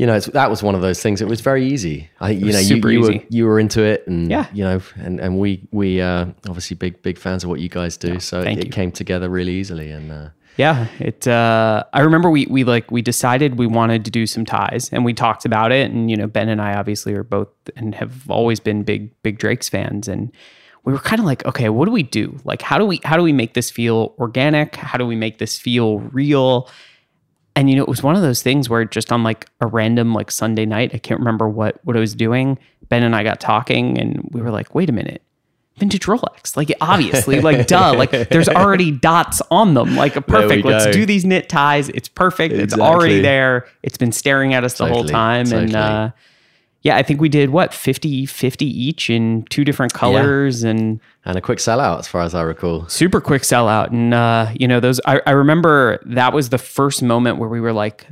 you know, it's, that was one of those things. It was very easy. I you know you, you were you were into it, and Yeah. you know, and and we we uh, obviously big big fans of what you guys do. so it, it came together really easily, and uh, Yeah, it. Uh, I remember we we like we decided we wanted to do some ties, and we talked about it. And you know, Ben and I obviously are both and have always been big big Drake's fans, and we were kind of like, okay, what do we do? Like, how do we how do we make this feel organic? How do we make this feel real? And you know, it was one of those things where just on like a random like Sunday night, I can't remember what what I was doing. Ben and I got talking, and we were like, wait a minute vintage Rolex. Like obviously, like duh, like there's already dots on them. Like perfect. Let's do these knit ties. It's perfect. It's already there. It's been staring at us the whole Totally, time. And uh yeah, I think we did what 50 50 each in two different colors and and a quick sellout as far as I recall. super quick sellout. And uh, you know, those I, I remember that was the first moment where we were like,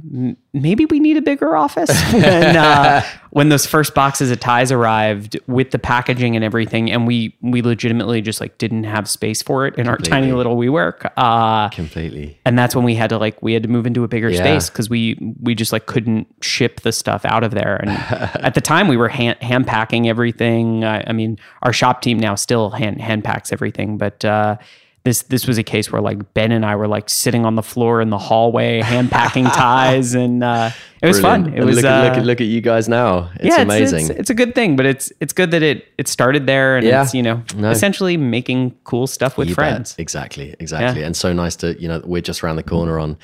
maybe we need a bigger office. when uh, when those first boxes of ties arrived with the packaging and everything, and we we legitimately just like didn't have space for it in our tiny little WeWork. Uh, Completely. and that's when we had to like we had to move into a bigger Yeah. space because we we just like couldn't ship the stuff out of there and at the time we were hand, hand packing everything I, I mean our shop team now still hand hand packs everything but uh this this was a case where like Ben and I were like sitting on the floor in the hallway hand packing ties and uh it was fun it And was look, at, look uh, at look at you guys now. It's yeah, amazing. It's, it's, it's a good thing, but it's it's good that it it started there and Yeah. it's you know No. essentially making cool stuff with You friends. bet. Exactly, exactly. Yeah. And so nice to, you know, we're just around the corner on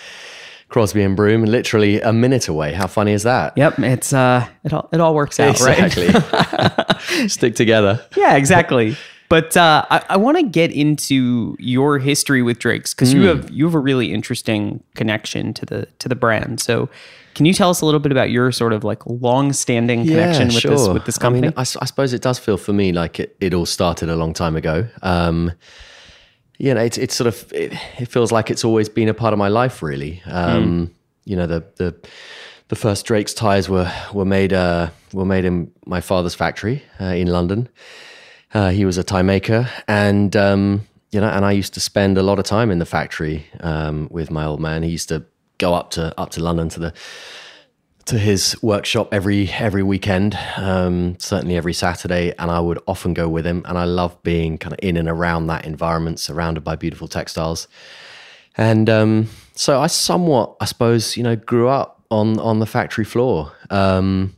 Crosby and Broome, literally a minute away. How funny is that? Yep, it's uh it all it all works out, right? Exactly. Stick together. Yeah, exactly. But uh, I, I want to get into your history with Drake's because Hmm. you have you have a really interesting connection to the to the brand. So, can you tell us a little bit about your sort of like long-standing connection with this with this company? I mean, I, I suppose it does feel for me like it, it all started a long time ago. Um, you know, it's it's sort of it, it feels like it's always been a part of my life, really. Um, you know, the the the first Drake's tires were were made uh, were made in my father's factory uh, in London. Uh, he was a tie maker, and um, you know, and I used to spend a lot of time in the factory um, with my old man. He used to go up to up to London to the to his workshop every every weekend, um, certainly every Saturday, and I would often go with him. And I love being kind of in and around that environment, surrounded by beautiful textiles. And um, so I somewhat, I suppose, you know, grew up on on the factory floor, um,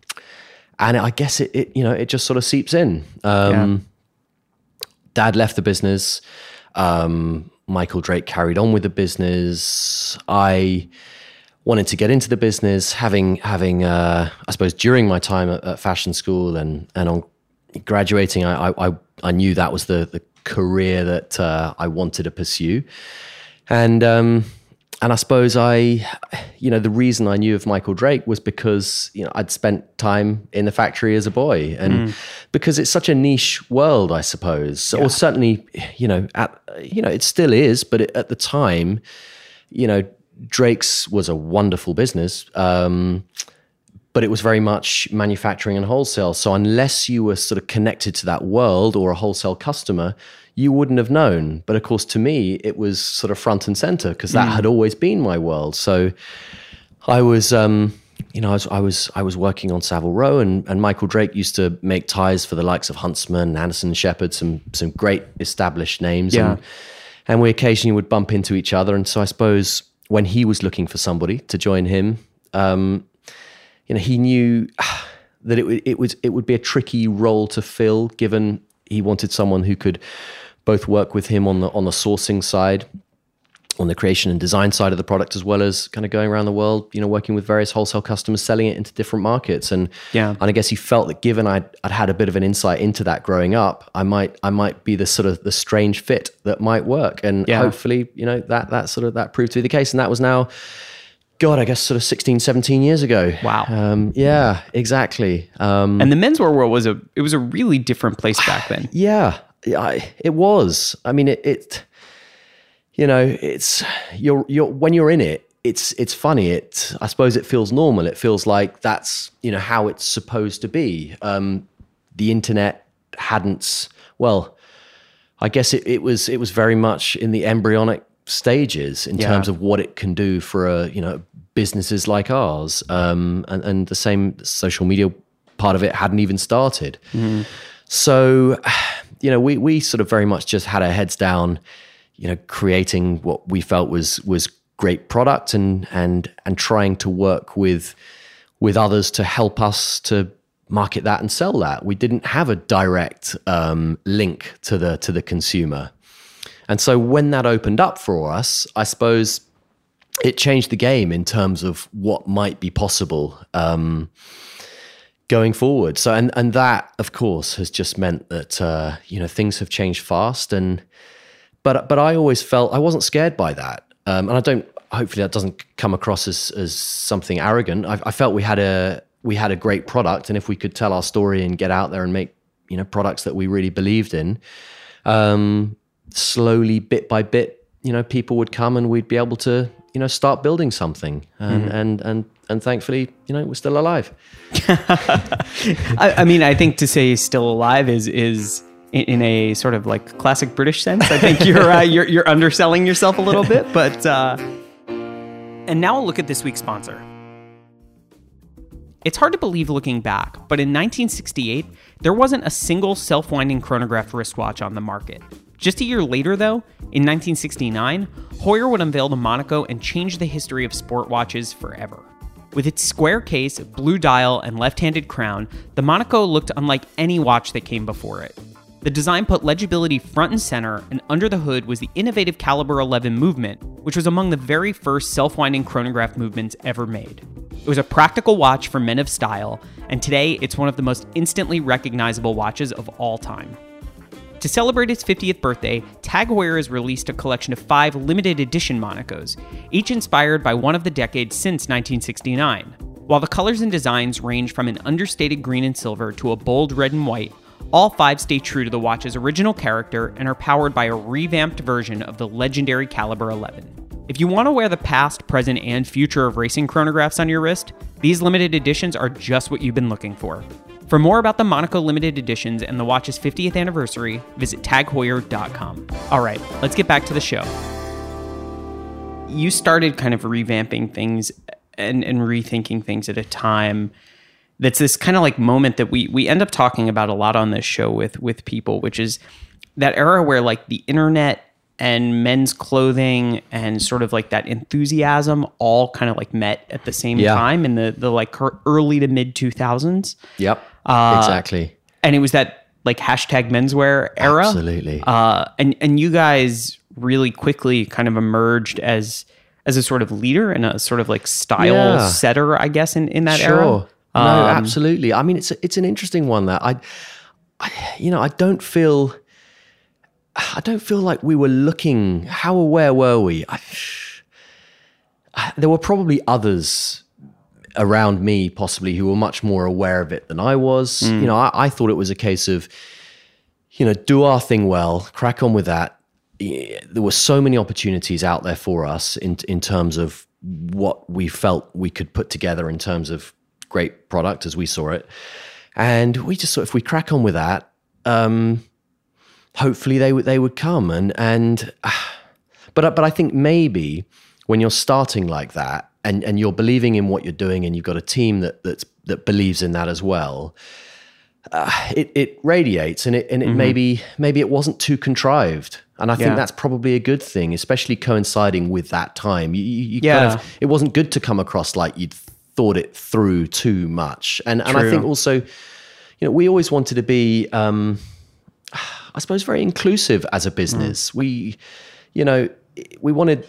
and I guess it, it, you know, it just sort of seeps in. Um, Dad left the business. Um, Michael Drake carried on with the business. I wanted to get into the business, having having uh, I suppose during my time at, at, fashion school and and on graduating, I I, I knew that was the the career that uh, I wanted to pursue, and um, and I suppose I, you know, the reason I knew of Michael Drake was because you know I'd spent time in the factory as a boy, and mm. because it's such a niche world, I suppose, yeah. or certainly, you know, at you know, it still is, but it, at the time, you know, Drake's was a wonderful business. Um, but it was very much manufacturing and wholesale. So unless you were sort of connected to that world or a wholesale customer, you wouldn't have known. But of course, to me, it was sort of front and center because that mm. had always been my world. So I was, um, you know, I was, I was, I was working on Savile Row, and, and Michael Drake used to make ties for the likes of Huntsman, Anderson Sheppard, some some great established names. Yeah. And, and we occasionally would bump into each other. And so I suppose when he was looking for somebody to join him, um, you know, he knew that it, it was it would be a tricky role to fill, given he wanted someone who could both work with him on the on the sourcing side, on the creation and design side of the product, as well as kind of going around the world, you know, working with various wholesale customers, selling it into different markets. And yeah, and I guess he felt that given I'd, I'd had a bit of an insight into that growing up, I might I might be the sort of the strange fit that might work. And yeah. hopefully, you know, that that sort of that proved to be the case. And that was now God, I guess sort of 16, 17 years ago. Wow. Um, yeah, exactly. Um, and the menswear world was a it was a really different place back then. Yeah, I, it was. I mean, it, it, you know, it's you're you're when you're in it, it's it's funny. It I suppose it feels normal. It feels like that's you know how it's supposed to be. Um, the internet hadn't well. I guess it, it was it was very much in the embryonic stages in yeah. terms of what it can do for a you know businesses like ours, um, and, and the same social media part of it hadn't even started. Mm. So you know, we we sort of very much just had our heads down, you know, creating what we felt was was great product and and and trying to work with with others to help us to market that and sell that. We didn't have a direct um, link to the to the consumer, and so when that opened up for us, I suppose it changed the game in terms of what might be possible. Um, going forward. So and and that of course has just meant that uh, you know things have changed fast and but but I always felt I wasn't scared by that. Um, and I don't hopefully that doesn't come across as as something arrogant. I, I, felt we had a we had a great product and if we could tell our story and get out there and make you know products that we really believed in um, slowly bit by bit you know people would come and we'd be able to you know start building something and mm-hmm. and and and thankfully you know we're still alive I, I, mean i think to say still alive is is in, a sort of like classic british sense i think you're uh, you're, you're underselling yourself a little bit but uh, and now we'll look at this week's sponsor it's hard to believe looking back, but in 1968, there wasn't a single self winding chronograph wristwatch on the market. Just a year later, though, in 1969, Heuer would unveil the Monaco and change the history of sport watches forever. With its square case, blue dial, and left handed crown, the Monaco looked unlike any watch that came before it. The design put legibility front and center, and under the hood was the innovative Caliber 11 movement, which was among the very first self winding chronograph movements ever made. It was a practical watch for men of style, and today it's one of the most instantly recognizable watches of all time. To celebrate its 50th birthday, Tag Heuer has released a collection of five limited edition Monacos, each inspired by one of the decades since 1969. While the colors and designs range from an understated green and silver to a bold red and white, all five stay true to the watch's original character and are powered by a revamped version of the legendary Caliber 11. If you want to wear the past, present, and future of racing chronographs on your wrist, these limited editions are just what you've been looking for. For more about the Monaco limited editions and the watch's 50th anniversary, visit tagheuer.com. All right, let's get back to the show. You started kind of revamping things and, and rethinking things at a time that's this kind of like moment that we we end up talking about a lot on this show with with people, which is that era where like the internet and men's clothing and sort of like that enthusiasm all kind of like met at the same Yeah. time in the the like early to mid 2000s Yep. Uh, exactly. and it was that like hashtag menswear era Absolutely. uh and and you guys really quickly kind of emerged as as a sort of leader and a sort of like style Yeah. setter i guess in in that sure. era no, Um, absolutely. I mean, it's a, it's an interesting one that I, I, you know, I don't feel, I don't feel like we were looking. How aware were we? I, I- there were probably others around me, possibly, who were much more aware of it than I was. Mm. You know, I, I thought it was a case of, you know, do our thing well, crack on with that. There were so many opportunities out there for us in in terms of what we felt we could put together in terms of great product as we saw it, and we just thought if we crack on with that, um, hopefully they would they would come and and. But but I think maybe when you're starting like that and and you're believing in what you're doing and you've got a team that that's that believes in that as well, uh, it it radiates and it and it maybe maybe it wasn't too contrived. And I think Yeah. that's probably a good thing, especially coinciding with that time. You, you, you Yeah. kind of it wasn't good to come across like you'd thought it through too much. And and I think also, you know, we always wanted to be um, I suppose, very inclusive as a business. Mm. We, you know, we wanted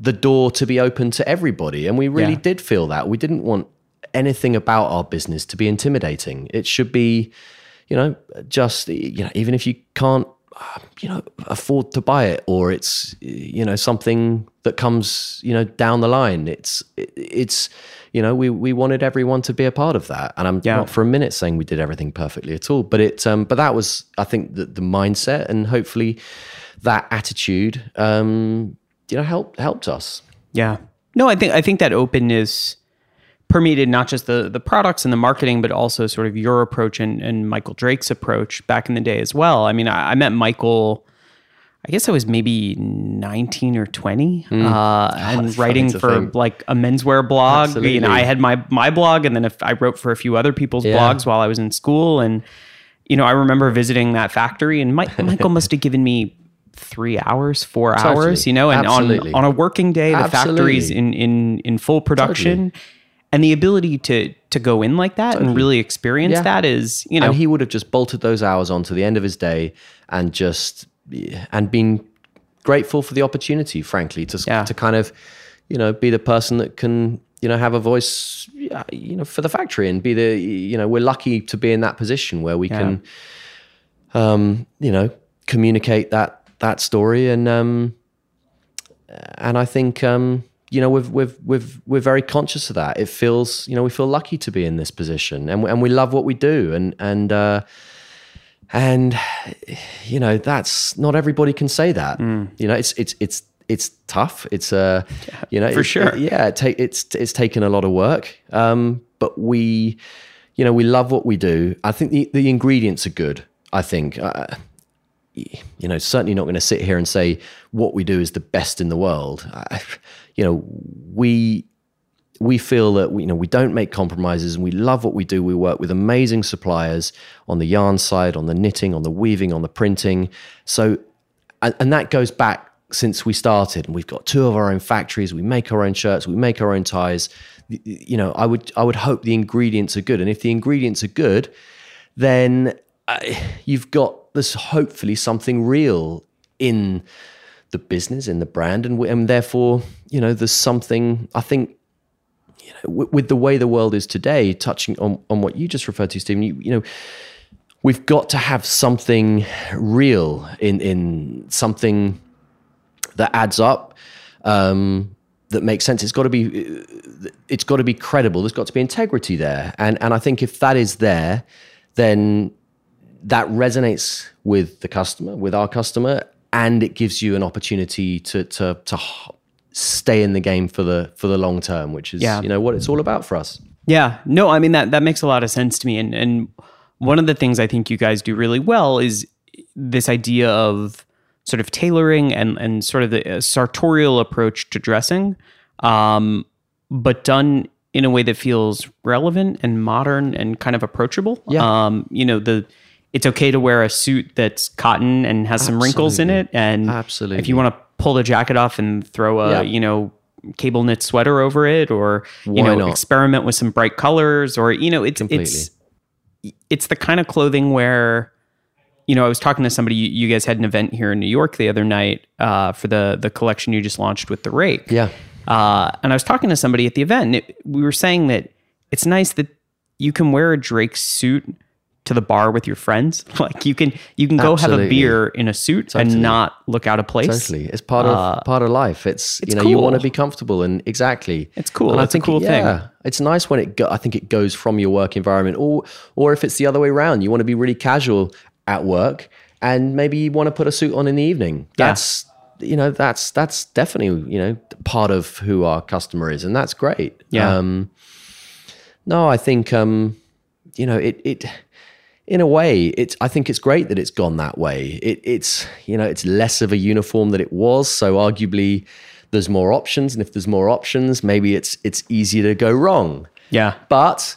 the door to be open to everybody, and we really Yeah. did feel that. We didn't want anything about our business to be intimidating. It should be, you know, just you know, even if you can't, you know, afford to buy it, or it's you know something that comes, you know, down the line. It's it's you know we we wanted everyone to be a part of that, and I'm Yeah. not for a minute saying we did everything perfectly at all, but it um, but that was I think the, the mindset and hopefully that attitude um, you know helped helped us. Yeah. No, I think I think that openness permeated not just the the products and the marketing, but also sort of your approach and, and Michael Drake's approach back in the day as well. I mean, I, I met Michael. I guess I was maybe 19 or 20 uh, and that's writing for think. like a menswear blog. You know, I had my my blog and then if I wrote for a few other people's Yeah. blogs while I was in school. And, you know, I remember visiting that factory and Mike, Michael must have given me three hours, four Totally. hours, you know, and on, Absolutely. on a working day, the factory's in, in, in full production. And the ability to to go in like that and really experience Yeah. that is, you know, and he would have just bolted those hours on to the end of his day and just and been grateful for the opportunity frankly to Yeah. to kind of you know be the person that can you know have a voice you know for the factory and be the you know we're lucky to be in that position where we can um you know communicate that that story and um and I think um you know we've we've we've we're very conscious of that. It feels you know we feel lucky to be in this position, and we, and we love what we do, and and uh, and you know that's not everybody can say that. You know it's it's it's it's tough. It's uh you know for sure. it- yeah, it it's it's taken a lot of work, um, but we you know we love what we do. I think the the ingredients are good. I think. Uh, you know, certainly not going to sit here and say what we do is the best in the world. I, you know, we we feel that we, you know we don't make compromises and we love what we do. We work with amazing suppliers on the yarn side, on the knitting, on the weaving, on the printing. So, and, and that goes back since we started. And we've got two of our own factories. We make our own shirts. We make our own ties. You know, I would I would hope the ingredients are good. And if the ingredients are good, then uh, you've got this hopefully something real in the business in the brand and, we- and therefore you know there's something i think you know with, with the way the world is today touching on, on what you just referred to stephen you, you know we've got to have something real in in something that adds up um, that makes sense. It's got to be it's got to be credible. There's got to be integrity there. And and i think if that is there then that resonates with the customer, with our customer, and it gives you an opportunity to to to stay in the game for the for the long term, which is Yeah. you know what it's all about for us. Yeah, no, I mean that that makes a lot of sense to me, and and one of the things I think you guys do really well is this idea of sort of tailoring and and sort of the uh, sartorial approach to dressing, um, but done in a way that feels relevant and modern and kind of approachable. Yeah. Um, you know the. It's okay to wear a suit that's cotton and has some wrinkles in it, and Absolutely. if you want to pull the jacket off and throw a Yeah. you know cable knit sweater over it, or you Why know not? experiment with some bright colors or you know it's it's it's the kind of clothing where you know I was talking to somebody you, you guys had an event here in New York the other night uh, for the the collection you just launched with the rake Yeah. uh, and I was talking to somebody at the event and it, we were saying that it's nice that you can wear a Drake suit to the bar with your friends like you can you can go have a beer in a suit Totally. and not look out of place Totally, it's part of part of life. It's, Uh, it's you know you want to be comfortable and exactly. It's cool. And I It's a think cool thing. yeah, It's nice when it. Go, I think it goes from your work environment, or or if it's the other way around, you want to be really casual at work, and maybe you want to put a suit on in the evening. Yeah. That's you know that's that's definitely you know part of who our customer is, and that's great. Yeah. Um, no, I think um, you know it it in a way it's I think it's great that it's gone that way. It, it's you know it's less of a uniform that it was, so arguably there's more options, and if there's more options, maybe it's it's easier to go wrong. yeah But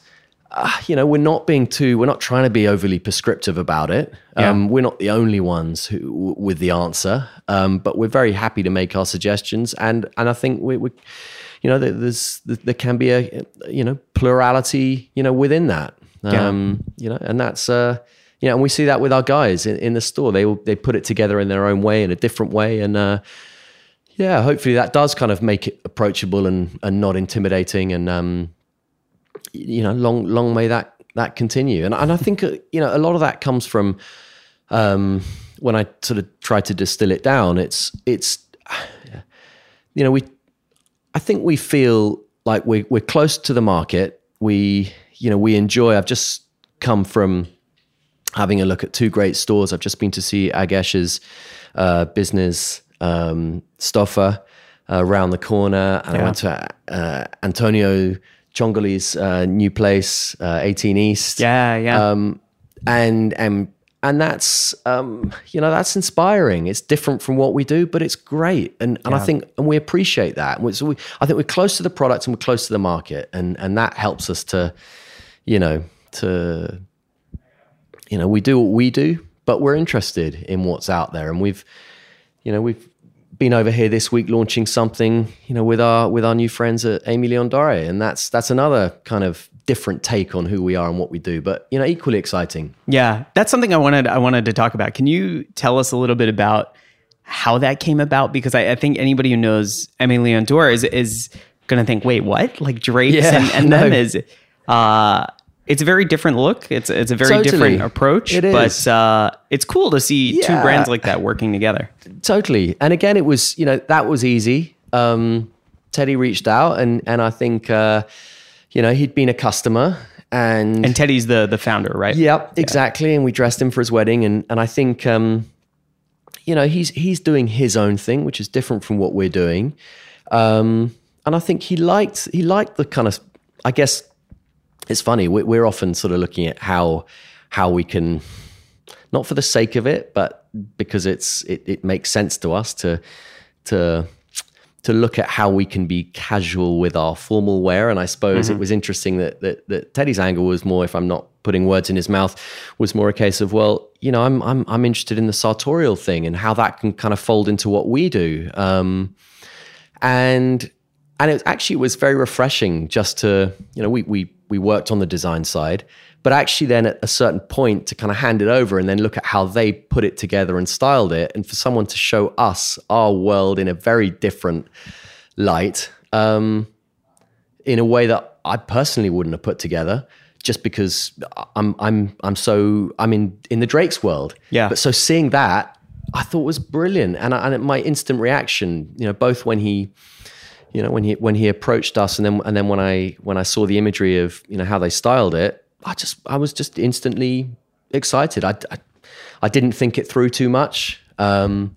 uh, you know we're not being too we're not trying to be overly prescriptive about it. Um, We're not the only ones who w- with the answer, um, but we're very happy to make our suggestions, and and I think we. we you know, there- there's there can be a you know plurality you know within that. Yeah. Um, you know, and that's uh, you know, and we see that with our guys in, in the store. They will- they put it together in their own way, in a different way, and uh, yeah, hopefully that does kind of make it approachable and and not intimidating, and um, you know, long long may that that continue. And and I think uh, you know a lot of that comes from um, when I sort of try to distill it down. It's it's you know we I think we feel like we're we're close to the market. We you know we enjoy. I've just come from having a look at two great stores. I've just been to see Agyesh's uh, business um, Stoffa uh, around the corner, and I went to uh, Antonio Ciongoli's uh, new place, uh, 18 East yeah yeah um, and and and that's um, you know that's inspiring. It's different from what we do, but it's great, and and I think and we appreciate that. And so we, I think we're close to the product and we're close to the market, and and that helps us to, you know, to you know we do what we do, but we're interested in what's out there, and we've you know we've been over here this week launching something you know with our with our new friends at Aimé Leon Dore, and that's that's another kind of different take on who we are and what we do, but you know equally exciting. Yeah, that's something I wanted I wanted to talk about. Can you tell us a little bit about how that came about? Because I, I think anybody who knows Aimé Leon Dore is is going to think, wait, what? Like Drake's Yeah, and, and no. them is uh it's a very different look. It's it's a very Totally. different approach. It but uh, it's cool to see two brands like that working together. Totally. And again, it was, you know, that was easy. Um, Teddy reached out and, and I think, uh, you know, he'd been a customer and, And Teddy's the the founder, right? Yep, exactly. And we dressed him for his wedding, and and I think um, you know he's he's doing his own thing, which is different from what we're doing. Um, and I think he liked he liked the kind of I guess it's funny we- we're often sort of looking at how how we can not for the sake of it, but because it's it, it makes sense to us to to to look at how we can be casual with our formal wear. And I suppose it was interesting that, that that Teddy's angle was more, if I'm not putting words in his mouth, was more a case of, well, you know, I'm I'm I'm interested in the sartorial thing and how that can kind of fold into what we do. Um, and and it actually was very refreshing just to you know we we we worked on the design side but actually then at a certain point to kind of hand it over and then look at how they put it together and styled it and for someone to show us our world in a very different light um, in a way that I personally wouldn't have put together just because I'm I'm I'm so I'm in in the Drake's world Yeah. but so seeing that I thought was brilliant and I, and my instant reaction you know both when he you know when he when he approached us and then and then when I when I saw the imagery of you know how they styled it I just I was just instantly excited I I, I didn't think it through too much um,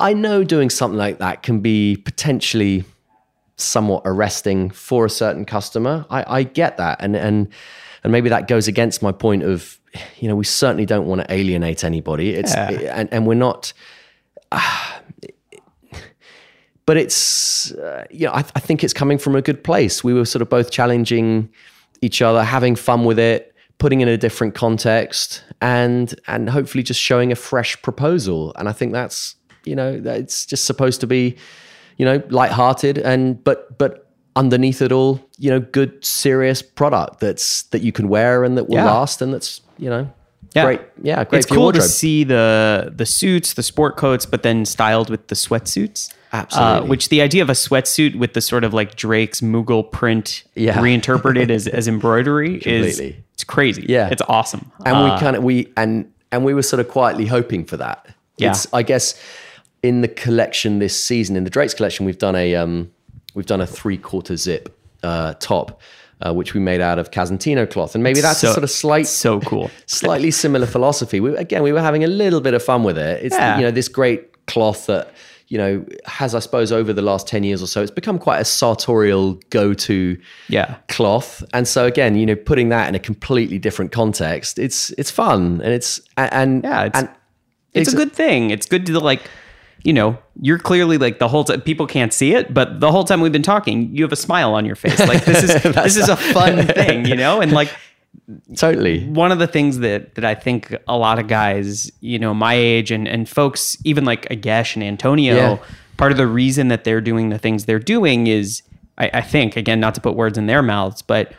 I know doing something like that can be potentially somewhat arresting for a certain customer. I, I get that, and and and maybe that goes against my point of, you know, we certainly don't want to alienate anybody. It's and and we're not. But it's uh, you know I, I think it's coming from a good place. We were sort of both challenging each other, having fun with it, putting in a different context, and and hopefully just showing a fresh proposal. And I think that's you know it's just supposed to be you know lighthearted and but but underneath it all you know good serious product that's that you can wear and that will Yeah. last and that's you know Yeah. great yeah great it's cool to see the the suits, the sport coats, but then styled with the sweatsuits. Absolutely. Uh, which the idea of a sweatsuit with the sort of like Drake's Mughal print Yeah. reinterpreted as, as embroidery is it's crazy. Yeah. it's awesome. and Uh, we kind of we and and we were sort of quietly hoping for that. Yeah. It's, I guess in the collection this season, in the Drake's collection, we've done a um, we've done a three quarter zip uh, top, uh, which we made out of Casentino cloth, and maybe that's so- a sort of slight, so cool. slightly similar philosophy. We, again, we were having a little bit of fun with it. It's Yeah. you know this great cloth that you know has, I suppose, over the last ten years or so, it's become quite a sartorial go to Yeah. cloth and so again you know putting that in a completely different context it's it's fun and it's and Yeah, it's- and it's a good thing. It's good to like, you know, you're clearly like the whole time people can't see it, but the whole time we've been talking, you have a smile on your face. Like this is this is a fun thing, you know? And like totally one of the things that that I think a lot of guys, you know, my age and and folks, even like Agyesh and Antonio, Yeah. part of the reason that they're doing the things they're doing is, I, I think, again, not to put words in their mouths, but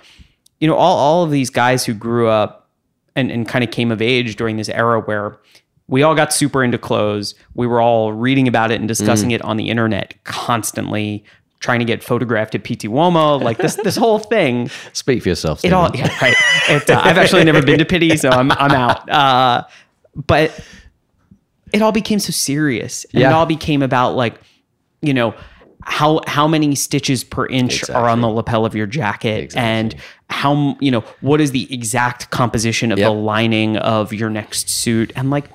you know, all all of these guys who grew up and and kind of came of age during this era where we all got super into clothes. We were all reading about it and discussing it on the internet constantly, trying to get photographed at Pitti Uomo, like this this whole thing speak for yourself it all yeah, right. It, uh, I've actually never been to Pitti, so I'm I'm out. Uh, but it all became so serious, and it all became about like, you know, how how many stitches per inch are on the lapel of your jacket, and how you know what is the exact composition of Yep. the lining of your next suit, and like.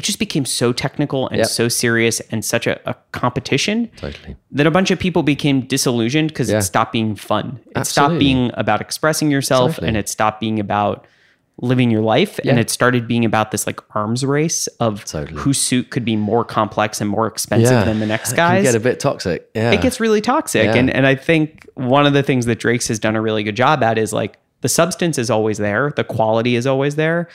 It just became so technical and Yep. so serious and such a, a competition Totally. that a bunch of people became disillusioned because Yeah. it stopped being fun. It stopped being about expressing yourself Totally. and it stopped being about living your life and it started being about this like arms race of Totally. whose suit could be more complex and more expensive than the next It guy's get a bit toxic yeah it gets really toxic. Yeah. And and I think one of the things that Drake's has done a really good job at is like the substance is always there, the quality is always there,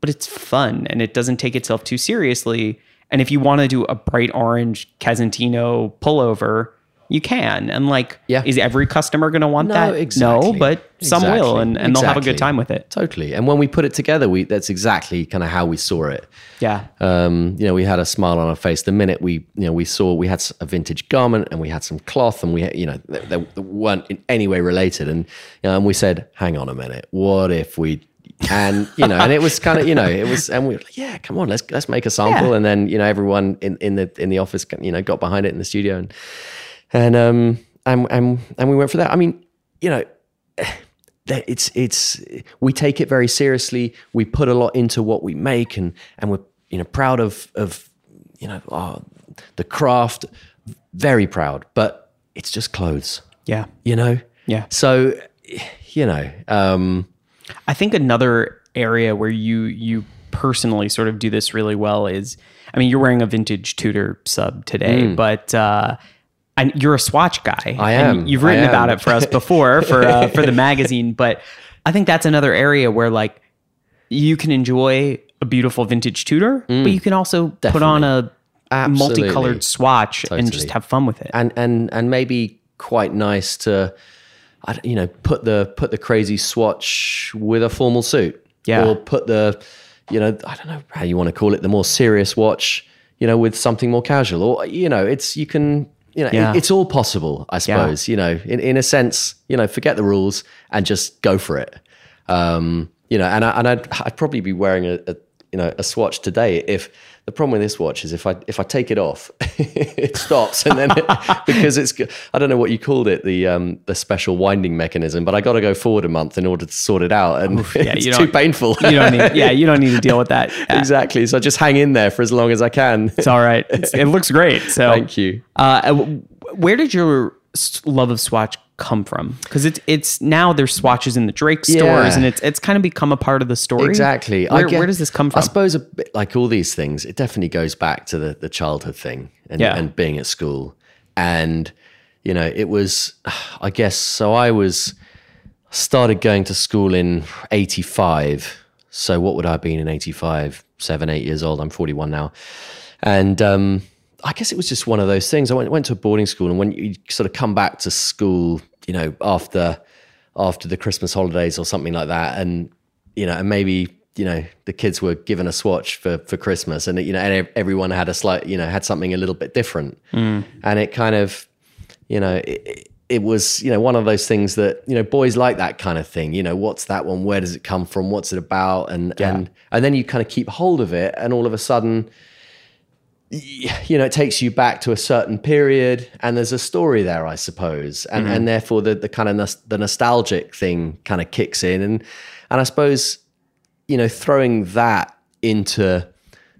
but it's fun and it doesn't take itself too seriously. And if you want to do a bright orange Casentino pullover, you can. And like, Yeah. is every customer going to want No, that? exactly. No, but some will, Exactly. and, and they'll have a good time with it. totally and when we put it together we that's exactly kind of how we saw it Yeah. um, you know, we had a smile on our face the minute we, you know, we saw we had a vintage garment and we had some cloth and we, you know, they, they weren't in any way related. And, you know, and we said, hang on a minute, what if we, and, you know, and it was kind of, you know, it was, and we were like, yeah, come on, let's, let's make a sample. Yeah. And then, you know, everyone in, in the, in the office, you know, got behind it in the studio and, and, um, and, and, and we went for that. I mean, you know, that it's it's we take it very seriously. We put a lot into what we make, and and we're you know proud of of you know our, the craft, very proud. But it's just clothes, Yeah. you know. Yeah. So, you know, um, I think another area where you you personally sort of do this really well is, I mean, you're wearing a vintage Tudor sub today, but uh, and you're a swatch guy. Hmm. I and am. You've written I about it for us before for uh, for the magazine, but I think that's another area where like you can enjoy a beautiful vintage Tudor, but you can also put on a Hmm. Absolutely. multicolored swatch and just have fun with it. and and and maybe quite nice to, I you know, put the put the crazy swatch with a formal suit, Yeah. or put the, you know, I don't know how you want to call it, the more serious watch, you know, with something more casual, or you know, it's you can. You know, it- it's all possible, I suppose. You know, in, in a sense, you know, forget the rules and just go for it. Um, you know, and I, and I'd, I'd probably be wearing a, a you know a swatch today if the problem with this watch is if I if I take it off, it stops, and then it, because it's I don't know what you called it the um, the special winding mechanism, but I got to go forward a month in order to sort it out, and yeah, it's too painful. You don't need, yeah, you don't need to deal with that. Yeah, exactly. So I just hang in there for as long as I can. It's all right. It's, it looks great. So Thank you. Uh, where did your love of Swatch come from? Because it's it's now there's swatches in the Drake stores, Yeah. and it's it's kind of become a part of the story. Exactly. Where, get- where does this come from? I suppose a bit like all these things, it definitely goes back to the, the childhood thing and, Yeah. and being at school. And, you know, it was, I guess, so I was, started going to school in 85. So what would I have been in 85? Seven, eight years old. I'm 41 now. And, um, I guess it was just one of those things. I went, went to a boarding school, and when you sort of come back to school, you know, after after the Christmas holidays or something like that, and you know, and maybe you know the kids were given a swatch for for Christmas, and you know, and everyone had a slight, you know, had something a little bit different, mm. and it kind of, you know. It, it- it was, you know, one of those things that you know boys like that kind of thing. You know, what's that one? Where does it come from? What's it about? And and and then you kind of keep hold of it, and all of a sudden, you know, it takes you back to a certain period, and there's a story there, I suppose, and mm-hmm. and therefore the the kind of nos- the nostalgic thing kind of kicks in, and and I suppose, you know, throwing that into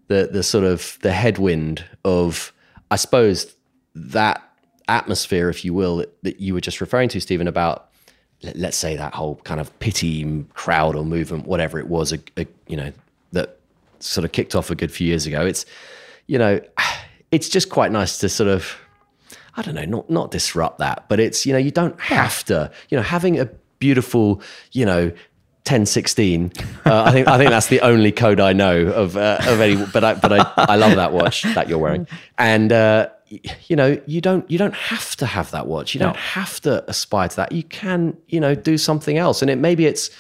the the sort of the headwind of, I suppose, that atmosphere, if you will, that, that you were just referring to, Stephen, about let- let's say that whole kind of Pitti crowd or movement, whatever it was, a, a, you know, that sort of kicked off a good few years ago. It's, you know, it's just quite nice to sort of, I don't know, not not disrupt that, but it's you know, you don't have to, you know, having a beautiful, you know. 1016. Uh, I think I think that's the only code I know of uh, of any. But I but I, I love that watch that you're wearing, and uh, you know you don't you don't have to have that watch. You don't have to aspire to that. You can you know do something else, and it maybe it's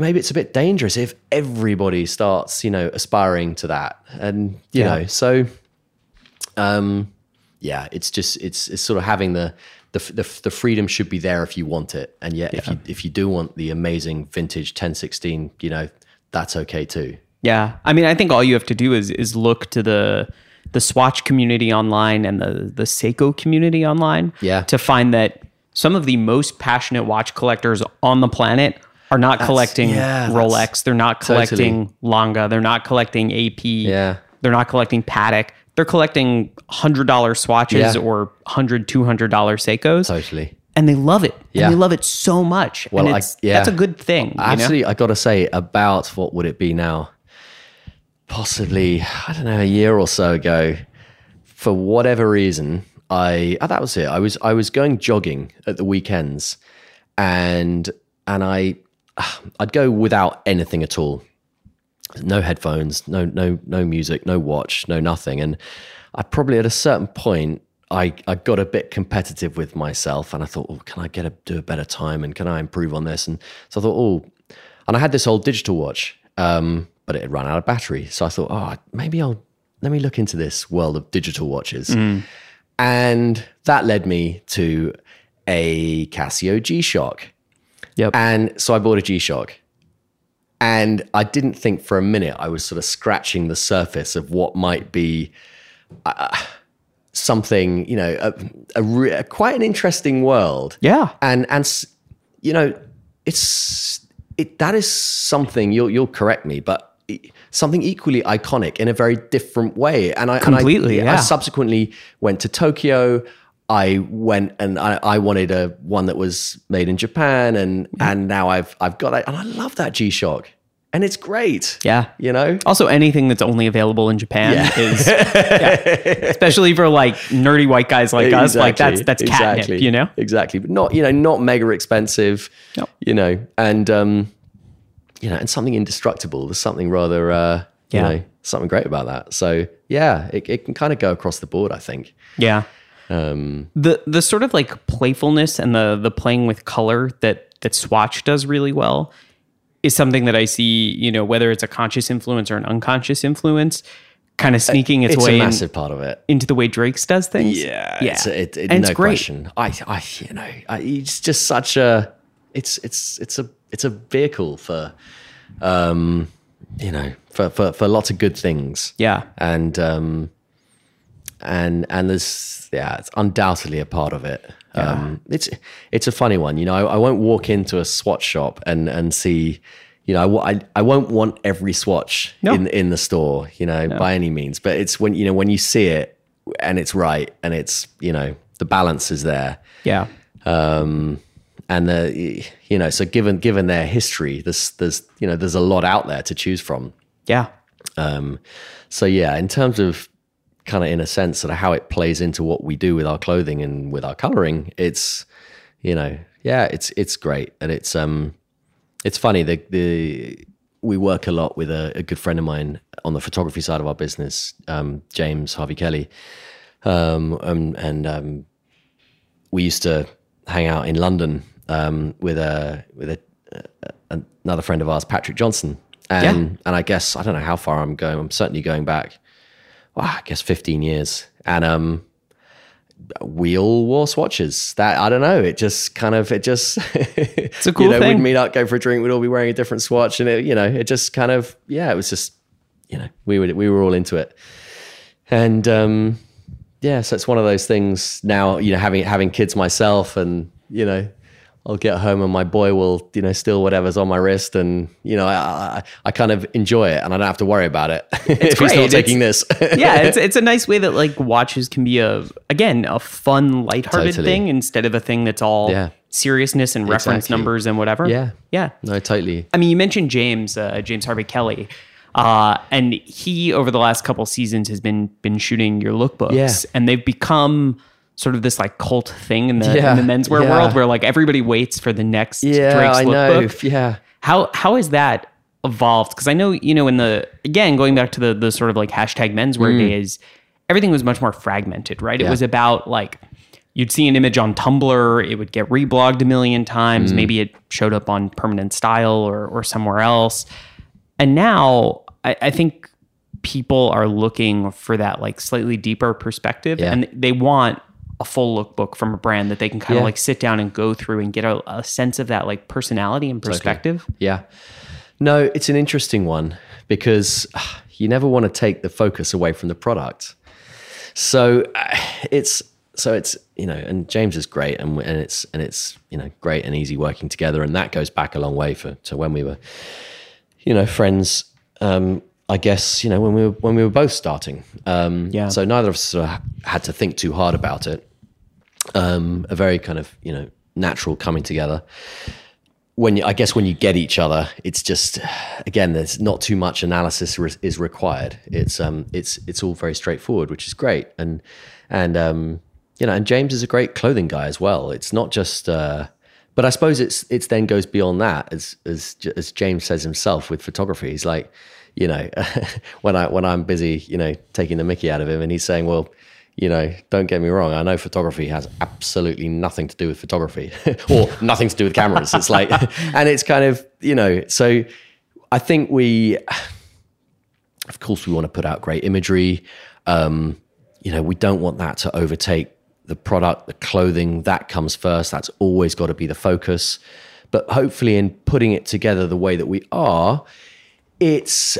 maybe it's a bit dangerous if everybody starts, you know, aspiring to that. And, you Yeah. know, so um yeah, it's just it's it's sort of having the the, the the freedom should be there if you want it. And yet if you if you do want the amazing vintage 1016, you know, that's okay too. Yeah, I mean, I think all you have to do is is look to the the Swatch community online and the the Seiko community online. Yeah. to find that some of the most passionate watch collectors on the planet are not collecting yeah, Rolex. They're not collecting Lange. They're not collecting AP. Yeah. They're not collecting Patek. They're collecting hundred dollar swatches Yeah. or hundred, two hundred dollar Seikos. Totally. and they love it. Yeah. And they love it so much. Well, and I- yeah. that's a good thing. you know? I got to say, about what would it be now? Possibly, I don't know, a year or so ago. For whatever reason, I oh, that was it. I was I was going jogging at the weekends, and and I I'd go without anything at all, no headphones, no no no music, no watch, no nothing, and I probably at a certain point. I, I got a bit competitive with myself and I thought, oh, can I get a do a better time and can I improve on this? And so I thought, oh, and I had this old digital watch, um, but it had run out of battery. So I thought, oh, maybe I'll let me look into this world of digital watches. And that led me to a Casio G Shock. Yep. And so I bought a G Shock. And I didn't think for a minute I was sort of scratching the surface of what might be uh, something, you know, a, a, re- quite an interesting world yeah. and and you know it's it that is something you'll you'll correct me but something equally iconic in a very different way and i and I- Completely, I, yeah. subsequently went to tokyo i went and I, I wanted a one that was made in japan and and now i've i've got it. And i love that g-shock. And it's great. Yeah. you know? Also, anything that's only available in Japan is, yeah. especially for like nerdy white guys like us, like that's that's catnip, exactly, you know. exactly. But not you know not mega expensive No. you know? And um you know and something indestructible. There's something rather uh you Yeah. know something great about that. So yeah it, it can kind of go across the board i think. Yeah. Um The the sort of like playfulness and the the playing with color that that Swatch does really well is something that I see, you know, whether it's a conscious influence or an unconscious influence, kind of sneaking its, it's way a in- part of it into the way Drake's does things. yeah Yeah. it's, it, it, And no it's great. question i i you know I, it's just such a it's it's it's a it's a vehicle for um you know, for, for, for lots of good things. Yeah. And, um, and, and there's, yeah, it's undoubtedly a part of it. Um, it's, it's a funny one. You know, I, I won't walk into a swatch shop and, and see, you know, I, I, I won't want every swatch No. in, in the store, you know, by any means, but it's when, you know, when you see it and it's right and it's, you know, the balance is there Yeah. um, and the you know so given given their history there's there's you know there's a lot out there to choose from Yeah. um, so yeah in terms of kind of in a sense sort of how it plays into what we do with our clothing and with our coloring it's you know yeah it's it's great and it's um it's funny the the we work a lot with a, a good friend of mine on the photography side of our business um, James Harvey Kelly um, um, and um, we used to hang out in London um, with a with a, a, another friend of ours, Patrick Johnson, and and I guess I don't know how far I'm going. I'm certainly going back. Well, I guess 15 years, and um, we all wore swatches. That I don't know. It just kind of it just it's a cool you know, thing. We'd meet up, go for a drink. We'd all be wearing a different swatch, and it you know it just kind of yeah, it was just you know we were we were all into it, and um, yeah, so it's one of those things now, you know, having having kids myself and, you know, I'll get home and my boy will, you know, steal whatever's on my wrist and, you know, I I, I kind of enjoy it and I don't have to worry about it if he's great. not It's- taking this. yeah, it's it's a nice way that like watches can be a again a fun, lighthearted Totally. thing instead of a thing that's all Yeah. seriousness and reference Exactly. numbers and whatever. Yeah. yeah. no, totally. I mean, you mentioned James, uh, James Harvey Kelly, uh, and he over the last couple seasons has been been shooting your lookbooks, Yeah. and they've become sort of this like cult thing in the, Yeah, in the menswear yeah. world, where like everybody waits for the next Yeah, Drake's I know. Yeah. How how has that evolved? Because I know you know in the again going back to the the sort of like hashtag menswear days, everything was much more fragmented, right? It Mm. Was about like you'd see an image on Tumblr, it would get reblogged a million Mm. times. Maybe it showed up on Permanent Style or or somewhere else. And now I, I think people are looking for that like slightly deeper perspective, Yeah. and they want a full lookbook from a brand that they can kind of Yeah. like sit down and go through and get a, a sense of that like personality and perspective. Yeah. No, it's an interesting one because ah, you never want to take the focus away from the product. So uh, it's so it's you know, and James is great, and and it's and it's you know great and easy working together, and that goes back a long way for to when we were, you know, friends. Um, I guess you know when we were when we were both starting. Um, Yeah. So neither of us sort of had to think too hard about it. Um, a very kind of you know natural coming together when you, I guess when you get each other, it's just again, there's not too much analysis re- is required. It's um, it's it's all very straightforward, which is great. And and um, you know, and James is a great clothing guy as well. It's not just, uh, but I suppose it's it's then goes beyond that, as as as James says himself with photography. He's like, you know, when I when I'm busy, you know, taking the Mickey out of him, and he's saying, well. You know, don't get me wrong. I know photography has absolutely nothing to do with photography or nothing to do with cameras. It's like, and it's kind of, you know, so I think we, of course, we want to put out great imagery. Um, you know, we don't want that to overtake the product, the clothing. That comes first. That's always got to be the focus. But hopefully, in putting it together the way that we are, it's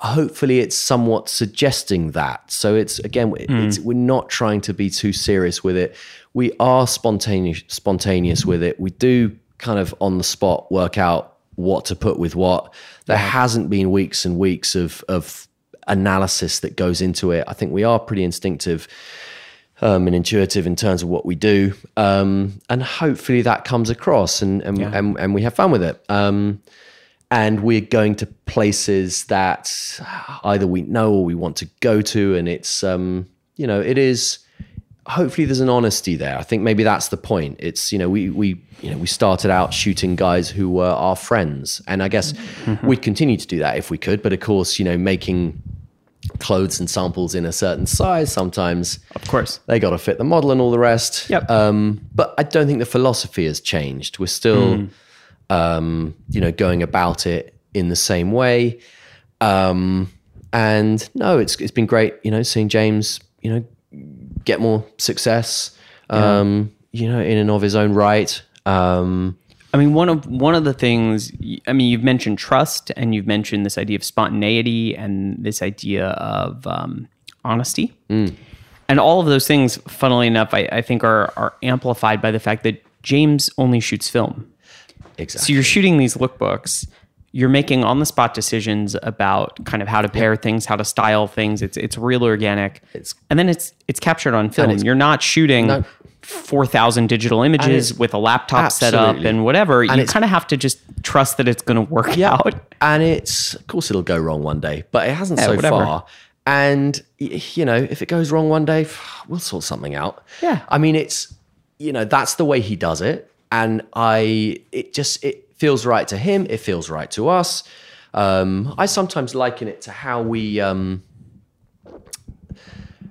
hopefully it's somewhat suggesting that. So it's again, it's, we're not trying to be too serious with it. We are spontaneous, spontaneous with it. We do kind of on the spot work out what to put with what. There hasn't been weeks and weeks of of analysis that goes into it. I think we are pretty instinctive um, and intuitive in terms of what we do, um, and hopefully that comes across, and and, and, and we have fun with it. Um, and we're going to places that either we know or we want to go to, and it's um, you know it is. Hopefully, there's an honesty there. I think maybe that's the point. It's you know we we you know we started out shooting guys who were our friends, and I guess we'd continue to do that if we could. But of course, you know, making clothes and samples in a certain size sometimes Of course. they got to fit the model and all the rest. Yep. Um, but I don't think the philosophy has changed. We're still, um, you know, going about it in the same way. Um, and no, it's it's been great, you know, seeing James, you know, get more success, um, you know, in and of his own right. Um, I mean, one of one of the things. I mean, you've mentioned trust, and you've mentioned this idea of spontaneity, and this idea of um, honesty, and all of those things. Funnily enough, I, I think are are amplified by the fact that James only shoots film. Exactly. So you're shooting these lookbooks. You're making on the spot decisions about kind of how to pair things, how to style things. It's it's real organic. It's- and then it's it's captured on film. You're not shooting No. four thousand digital images with a laptop set up and whatever. And you kind of have to just trust that it's going to work out. and it's of course it'll go wrong one day, but it hasn't Yeah, so whatever. far. And you know, if it goes wrong one day, we'll sort something out. Yeah. I mean, it's you know that's the way he does it, and I it just it feels right to him. It feels right to us. Um, I sometimes liken it to how we um,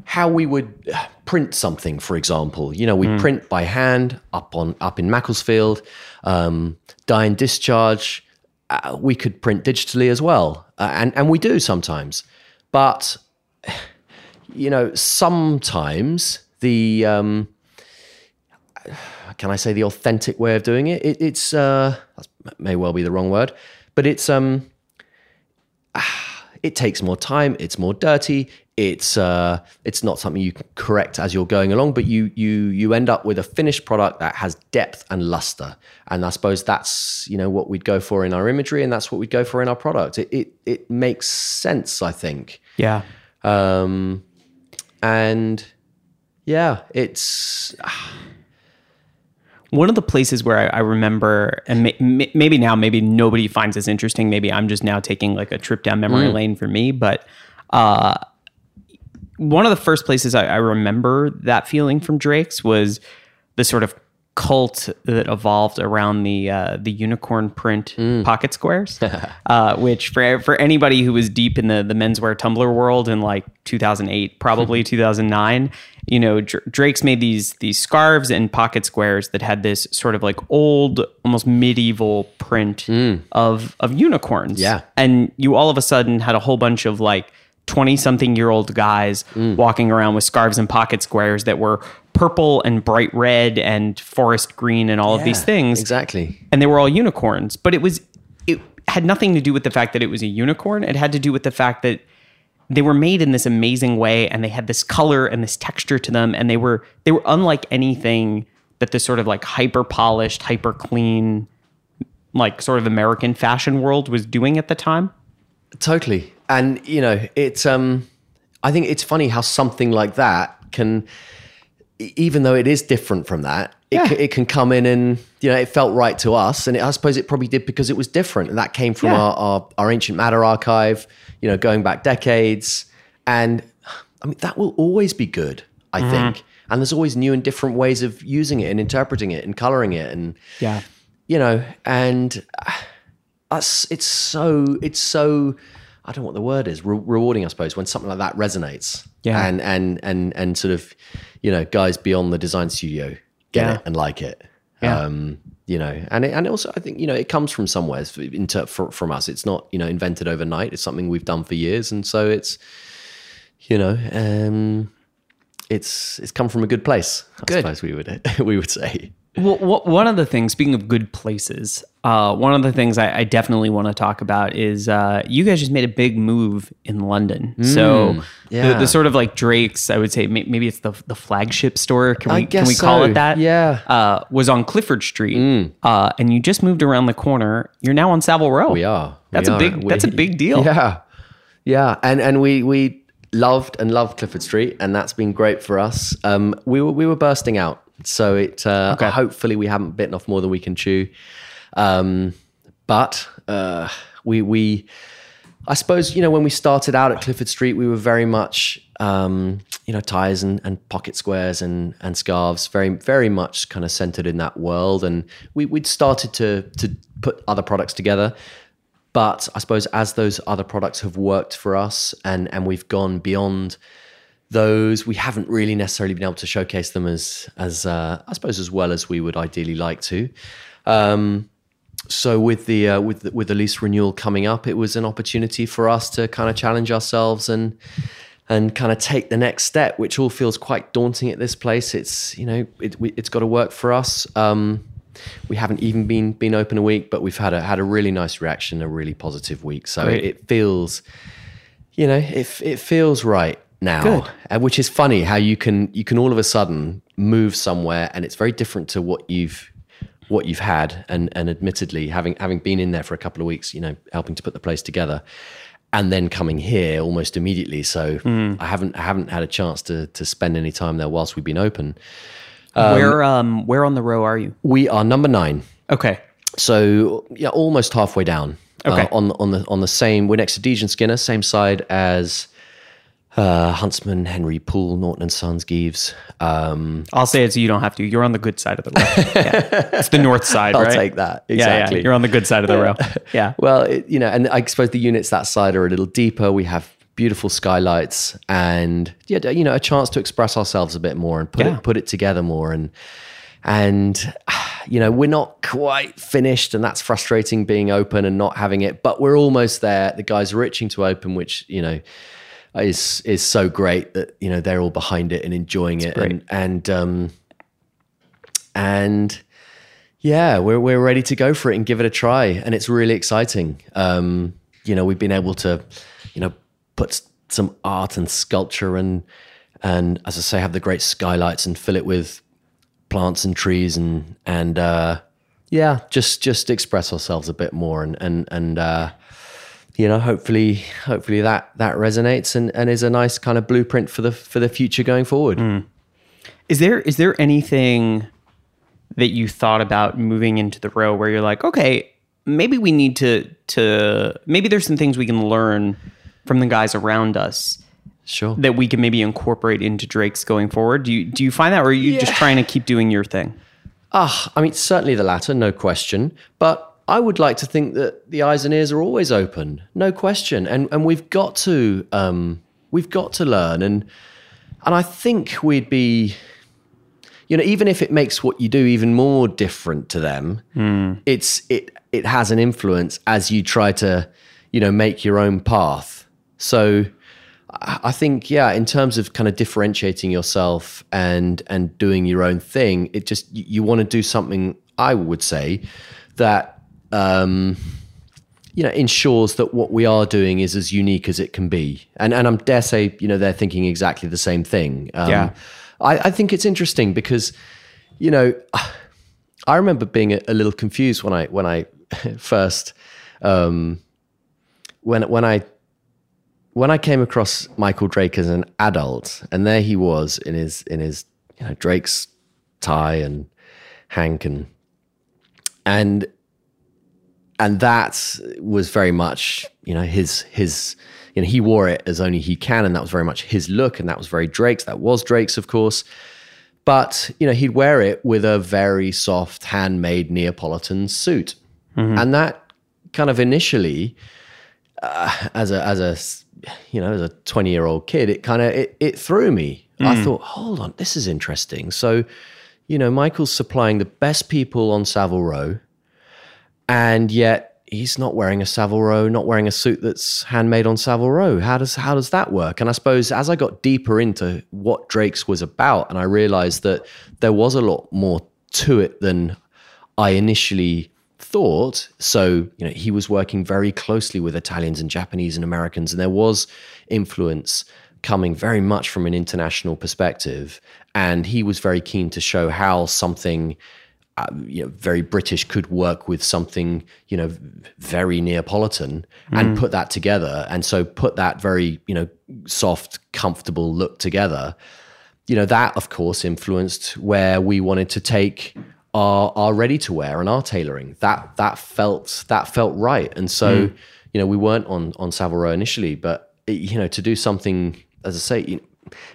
how we would uh, print something, for example. You know, we print by hand up on up in Macclesfield, um, dye and discharge. Uh, we could print digitally as well, uh, and and we do sometimes. But you know, sometimes the um, can I say the authentic way of doing it? it it's uh, that may well be the wrong word, but it's um, it takes more time. It's more dirty. It's uh, it's not something you can correct as you're going along, but you you you end up with a finished product that has depth and luster. And I suppose that's you know what we'd go for in our imagery, and that's what we'd go for in our product. It it, it makes sense, I think. Yeah. Um, and yeah, it's One of the places where I, I remember, and may, may- maybe now, maybe nobody finds this interesting. Maybe I'm just now taking like a trip down memory lane for me. But uh, one of the first places I, I remember that feeling from Drake's was the sort of cult that evolved around the uh, the unicorn print pocket squares, uh, which for for anybody who was deep in the the menswear Tumblr world in like 2008, probably 2009, you know, Dr- Drake's made these these scarves and pocket squares that had this sort of like old, almost medieval print of of unicorns. Yeah. and you all of a sudden had a whole bunch of like 20 something year old guys walking around with scarves and pocket squares that were purple and bright red and forest green and all of these things exactly. and they were all unicorns but it was it had nothing to do with the fact that it was a unicorn it had to do with the fact that they were made in this amazing way and they had this color and this texture to them and they were they were unlike anything that this sort of like hyper polished hyper clean like sort of american fashion world was doing at the time Totally. And you know, it's um I think it's funny how something like that can even though it is different from that, it, Yeah. ca- it can come in and you know, it felt right to us and it, I suppose it probably did because it was different and that came from Yeah. our, our our ancient madder archive, you know, going back decades and I mean that will always be good, I Mm-hmm. think. And there's always new and different ways of using it and interpreting it and coloring it and yeah you know, and uh, us, it's so, it's so, I don't know what the word is, re- rewarding, I suppose, when something like that resonates. Yeah. And, and, and, and sort of, you know, guys beyond the design studio get Yeah. it and like it. Yeah. Um, you know, and it, and also I think, you know, it comes from somewhere into, for, from us. It's not, you know, invented overnight. It's something we've done for years. And so it's, you know, um, it's, it's come from a good place, I Good. suppose we would, we would say. Well, one of the things, speaking of good places, uh, one of the things I, I definitely want to talk about is uh, you guys just made a big move in London. so the, yeah. the sort of like Drake's, I would say may- maybe it's the the flagship store. Can we can we call so. it that? Yeah. Mm. Uh, was on Clifford Street, uh, and you just moved around the corner. You're now on Savile Row. We are. We That's a are. big. That's a big deal. Yeah, yeah, and and we we loved and loved Clifford Street, and that's been great for us. Um, we were we were bursting out, so it uh, Okay. hopefully we haven't bitten off more than we can chew. Um, but uh, we we. I suppose you know when we started out at Clifford Street, we were very much um, you know ties and, and pocket squares and and scarves, very very much kind of centered in that world. And we we'd started to to put other products together, but I suppose as those other products have worked for us and and we've gone beyond those, we haven't really necessarily been able to showcase them as as uh, I suppose as well as we would ideally like to. Um, so with the uh, with the, with the lease renewal coming up, it was an opportunity for us to kind of challenge ourselves and and kind of take the next step, which all feels quite daunting at this place. It's you know it, we, it's got to work for us. Um, we haven't even been been open a week, but we've had a had a really nice reaction, a really positive week. So it, it feels, you know, it it feels right now. Uh, which is funny how you can you can all of a sudden move somewhere and it's very different to what you've what you've had and and admittedly having having been in there for a couple of weeks you know helping to put the place together and then coming here almost immediately so I haven't I haven't had a chance to to spend any time there whilst we've been open where um where on the row are you? we are number 9 Okay. so yeah almost halfway down Okay. uh, on on the on the same we're next to Dege and Skinner same side as uh, Huntsman, Henry Poole, Norton and Sons, Gieves. Um, I'll say it so you don't have to. You're on the good side of the row. Yeah. It's the north side, I'll right? take that. Yeah, yeah. Exactly. You're on the good side of the row. Yeah. Well, it, you know, and I suppose the units that side are a little deeper. We have beautiful skylights and yeah, you know, a chance to express ourselves a bit more and put Yeah. it put it together more and and you know, we're not quite finished and that's frustrating being open and not having it, but we're almost there. The guys are itching to open, which, you know, is is so great that, you know, they're all behind it and enjoying it great. and and um and yeah, we're we're ready to go for it and give it a try, and it's really exciting. Um, you know, we've been able to, you know, put some art and sculpture and and as I say, have the great skylights and fill it with plants and trees and and uh, yeah, just just express ourselves a bit more and and and uh, you know, hopefully hopefully that that resonates and and is a nice kind of blueprint for the for the future going forward. Is there is there anything that you thought about moving into the row where you're like, okay, maybe we need to to maybe there's some things we can learn from the guys around us Sure. that we can maybe incorporate into Drake's going forward? Do you do you find that, or are you just trying to keep doing your thing? Ah, I mean, certainly the latter, no question. But I would like to think that the eyes and ears are always open, no question. And and we've got to um, we've got to learn. And and I think we'd be, you know, even if it makes what you do even more different to them, it's it it has an influence as you try to, you know, make your own path. So. I I think, yeah, in terms of kind of differentiating yourself and and doing your own thing, it just you, you want to do something. I would say that um, you know ensures that what we are doing is as unique as it can be. And and I'm dare say, you know, they're thinking exactly the same thing. Um, Yeah. I, I think it's interesting because, you know, I remember being a, a little confused when I when I first um, when when I when I came across Michael Drake as an adult, and there he was in his in his you know Drake's tie and Hank and and and that was very much you know his his you know he wore it as only he can, and that was very much his look, and that was very Drake's. That was Drake's, of course. But you know he'd wear it with a very soft handmade Neapolitan suit, mm-hmm. and that kind of initially uh, as a as a you know as a 20 year old kid it kind of it, it threw me. I mm. thought hold on this is interesting. So you know michael's supplying the best people on savile row and yet he's not wearing a savile row not wearing a suit that's handmade on savile row how does how does that work and i suppose as i got deeper into what drake's was about and i realized that there was a lot more to it than I initially thought. So, you know, he was working very closely with Italians and Japanese and Americans, and there was influence coming very much from an international perspective. And he was very keen to show how something. Uh, you know, very British could work with something, you know, very Neapolitan and put that together. And so put that very, you know, soft, comfortable look together. You know that of course influenced where we wanted to take our our ready to wear and our tailoring. That that felt that felt right. And so you know we weren't on on Savile Row initially but it, you know to do something as I say you know,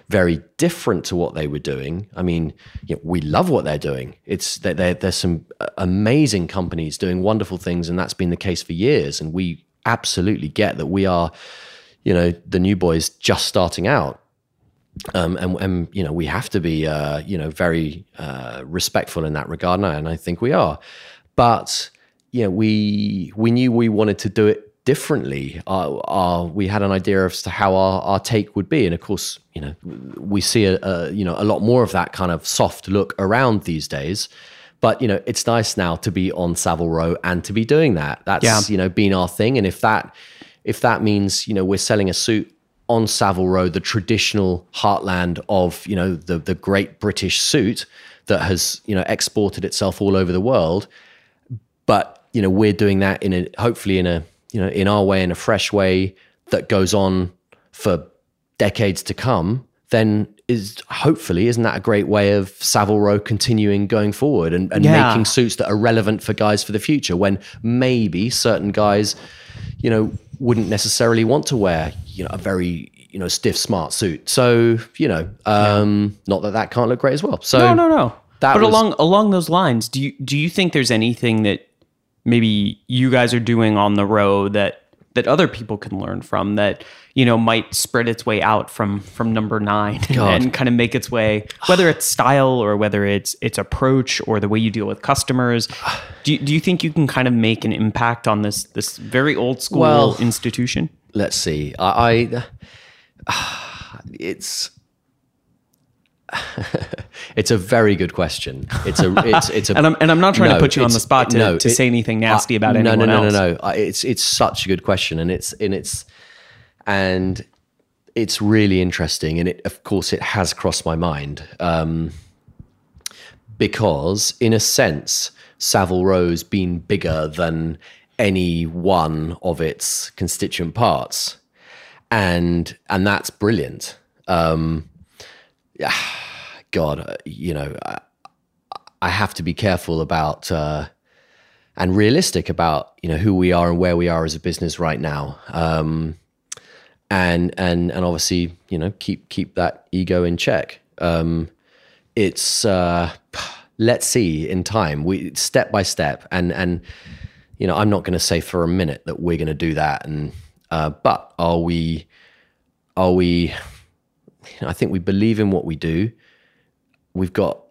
very different to what they were doing. I mean you know, we love what they're doing. It's there- there's some uh, amazing companies doing wonderful things and that's been the case for years and we absolutely get that we are you know the new boys just starting out. Um, and, and you know we have to be uh, you know very uh, respectful in that regard, and I, and I think we are. But you know we we knew we wanted to do it differently. Our, our, we had an idea as to how our, our take would be, and of course, you know we see a, a you know a lot more of that kind of soft look around these days. But you know, it's nice now to be on Savile Row and to be doing that. That's Yeah. you know been our thing. And if that if that means you know we're selling a suit on Savile Row, the traditional heartland of you know the the great British suit that has you know exported itself all over the world, but you know we're doing that in a hopefully in a you know in our way in a fresh way that goes on for decades to come then is hopefully isn't that a great way of Savile Row continuing going forward and, and Yeah. making suits that are relevant for guys for the future when maybe certain guys you know wouldn't necessarily want to wear you know a very you know stiff smart suit so you know um not that that can't look great as well so No, no, no. that but was- along along those lines, do you do you think there's anything that maybe you guys are doing on the road that that other people can learn from that you know might spread its way out from from number nine and, God. and kind of make its way whether it's style or whether it's its approach or the way you deal with customers do you, do you think you can kind of make an impact on this this very old school Well- institution let's see. I, I it's it's a very good question. It's a it's it's a And I'm- and I'm not trying to put you on the spot to- to say anything nasty about no, anyone no, no, else. No, no, I- It's it's such a good question, and it's and it's and it's really interesting, and it of course it has crossed my mind. Um, because in a sense Savile Row's been bigger than any one of its constituent parts and and that's brilliant um god uh, you know I, I have to be careful about uh and realistic about you know who we are and where we are as a business right now. Um and and and obviously you know keep keep that ego in check. Um it's uh let's see in time. We step by step. And and you know i'm not going to say for a minute that we're going to do that. And uh but are we are we i think we believe in what we do we've got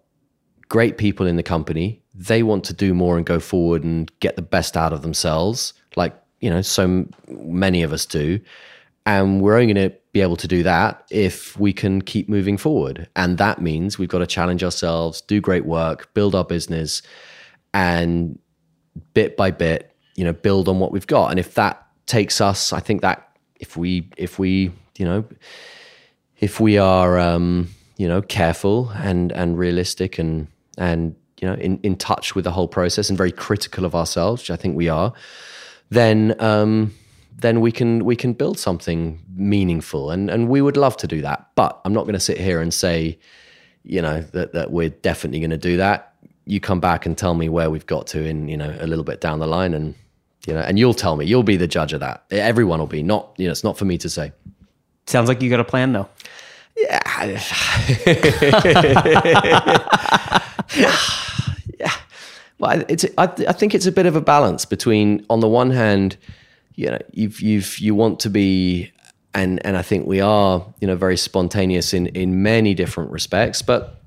great people in the company they want to do more and go forward and get the best out of themselves like you know so many of us do and we're only going to be able to do that if we can keep moving forward. And that means we've got to challenge ourselves, do great work, build our business, and bit by bit, you know, build on what we've got. And if that takes us, I think that if we, if we, you know, if we are, um, you know, careful and and realistic and and you know in in touch with the whole process and very critical of ourselves, which I think we are, then um, then we can we can build something meaningful, and and we would love to do that. But I'm not going to sit here and say, you know, that that we're definitely going to do that. You come back and tell me where we've got to in you know a little bit down the line, and you know, and you'll tell me. You'll be the judge of that. Everyone will be. Not you know, it's not for me to say. Sounds like you got a plan though Yeah. yeah. Well, it's I, I think it's a bit of a balance between on the one hand, you know, you've you've you want to be and and I think we are, you know, very spontaneous in in many different respects, but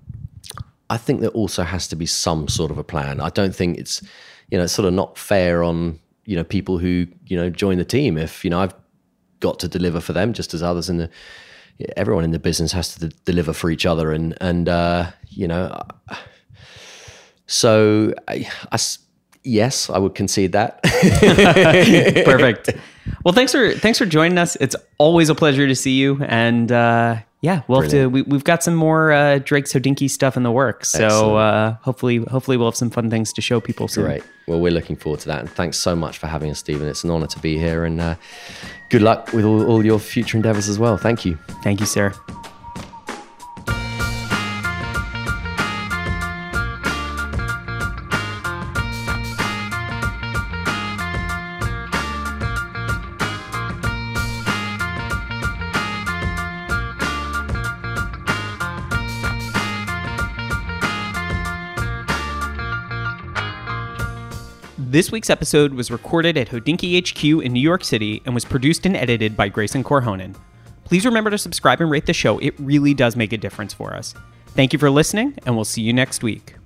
I think there also has to be some sort of a plan. I don't think it's you know, sort of not fair on, you know, people who, you know, join the team if, you know, I've got to deliver for them just as others in the everyone in the business has to d- deliver for each other and and uh, you know, so, I yes, I would concede that. Perfect. Well, thanks for thanks for joining us. It's always a pleasure to see you. And uh, yeah, we'll have to. We, we've got some more uh, Drake's Hodinkee stuff in the works. So uh, hopefully, hopefully we'll have some fun things to show people soon. Great. Well, we're looking forward to that, and thanks so much for having us, Stephen. It's an honor to be here, and uh, good luck with all, all your future endeavors as well. Thank you. Thank you, Sarah. This week's episode was recorded at Hodinkee HQ in New York City and was produced and edited by Grayson Korhonen. Please remember to subscribe and rate the show. It really does make a difference for us. Thank you for listening, and we'll see you next week.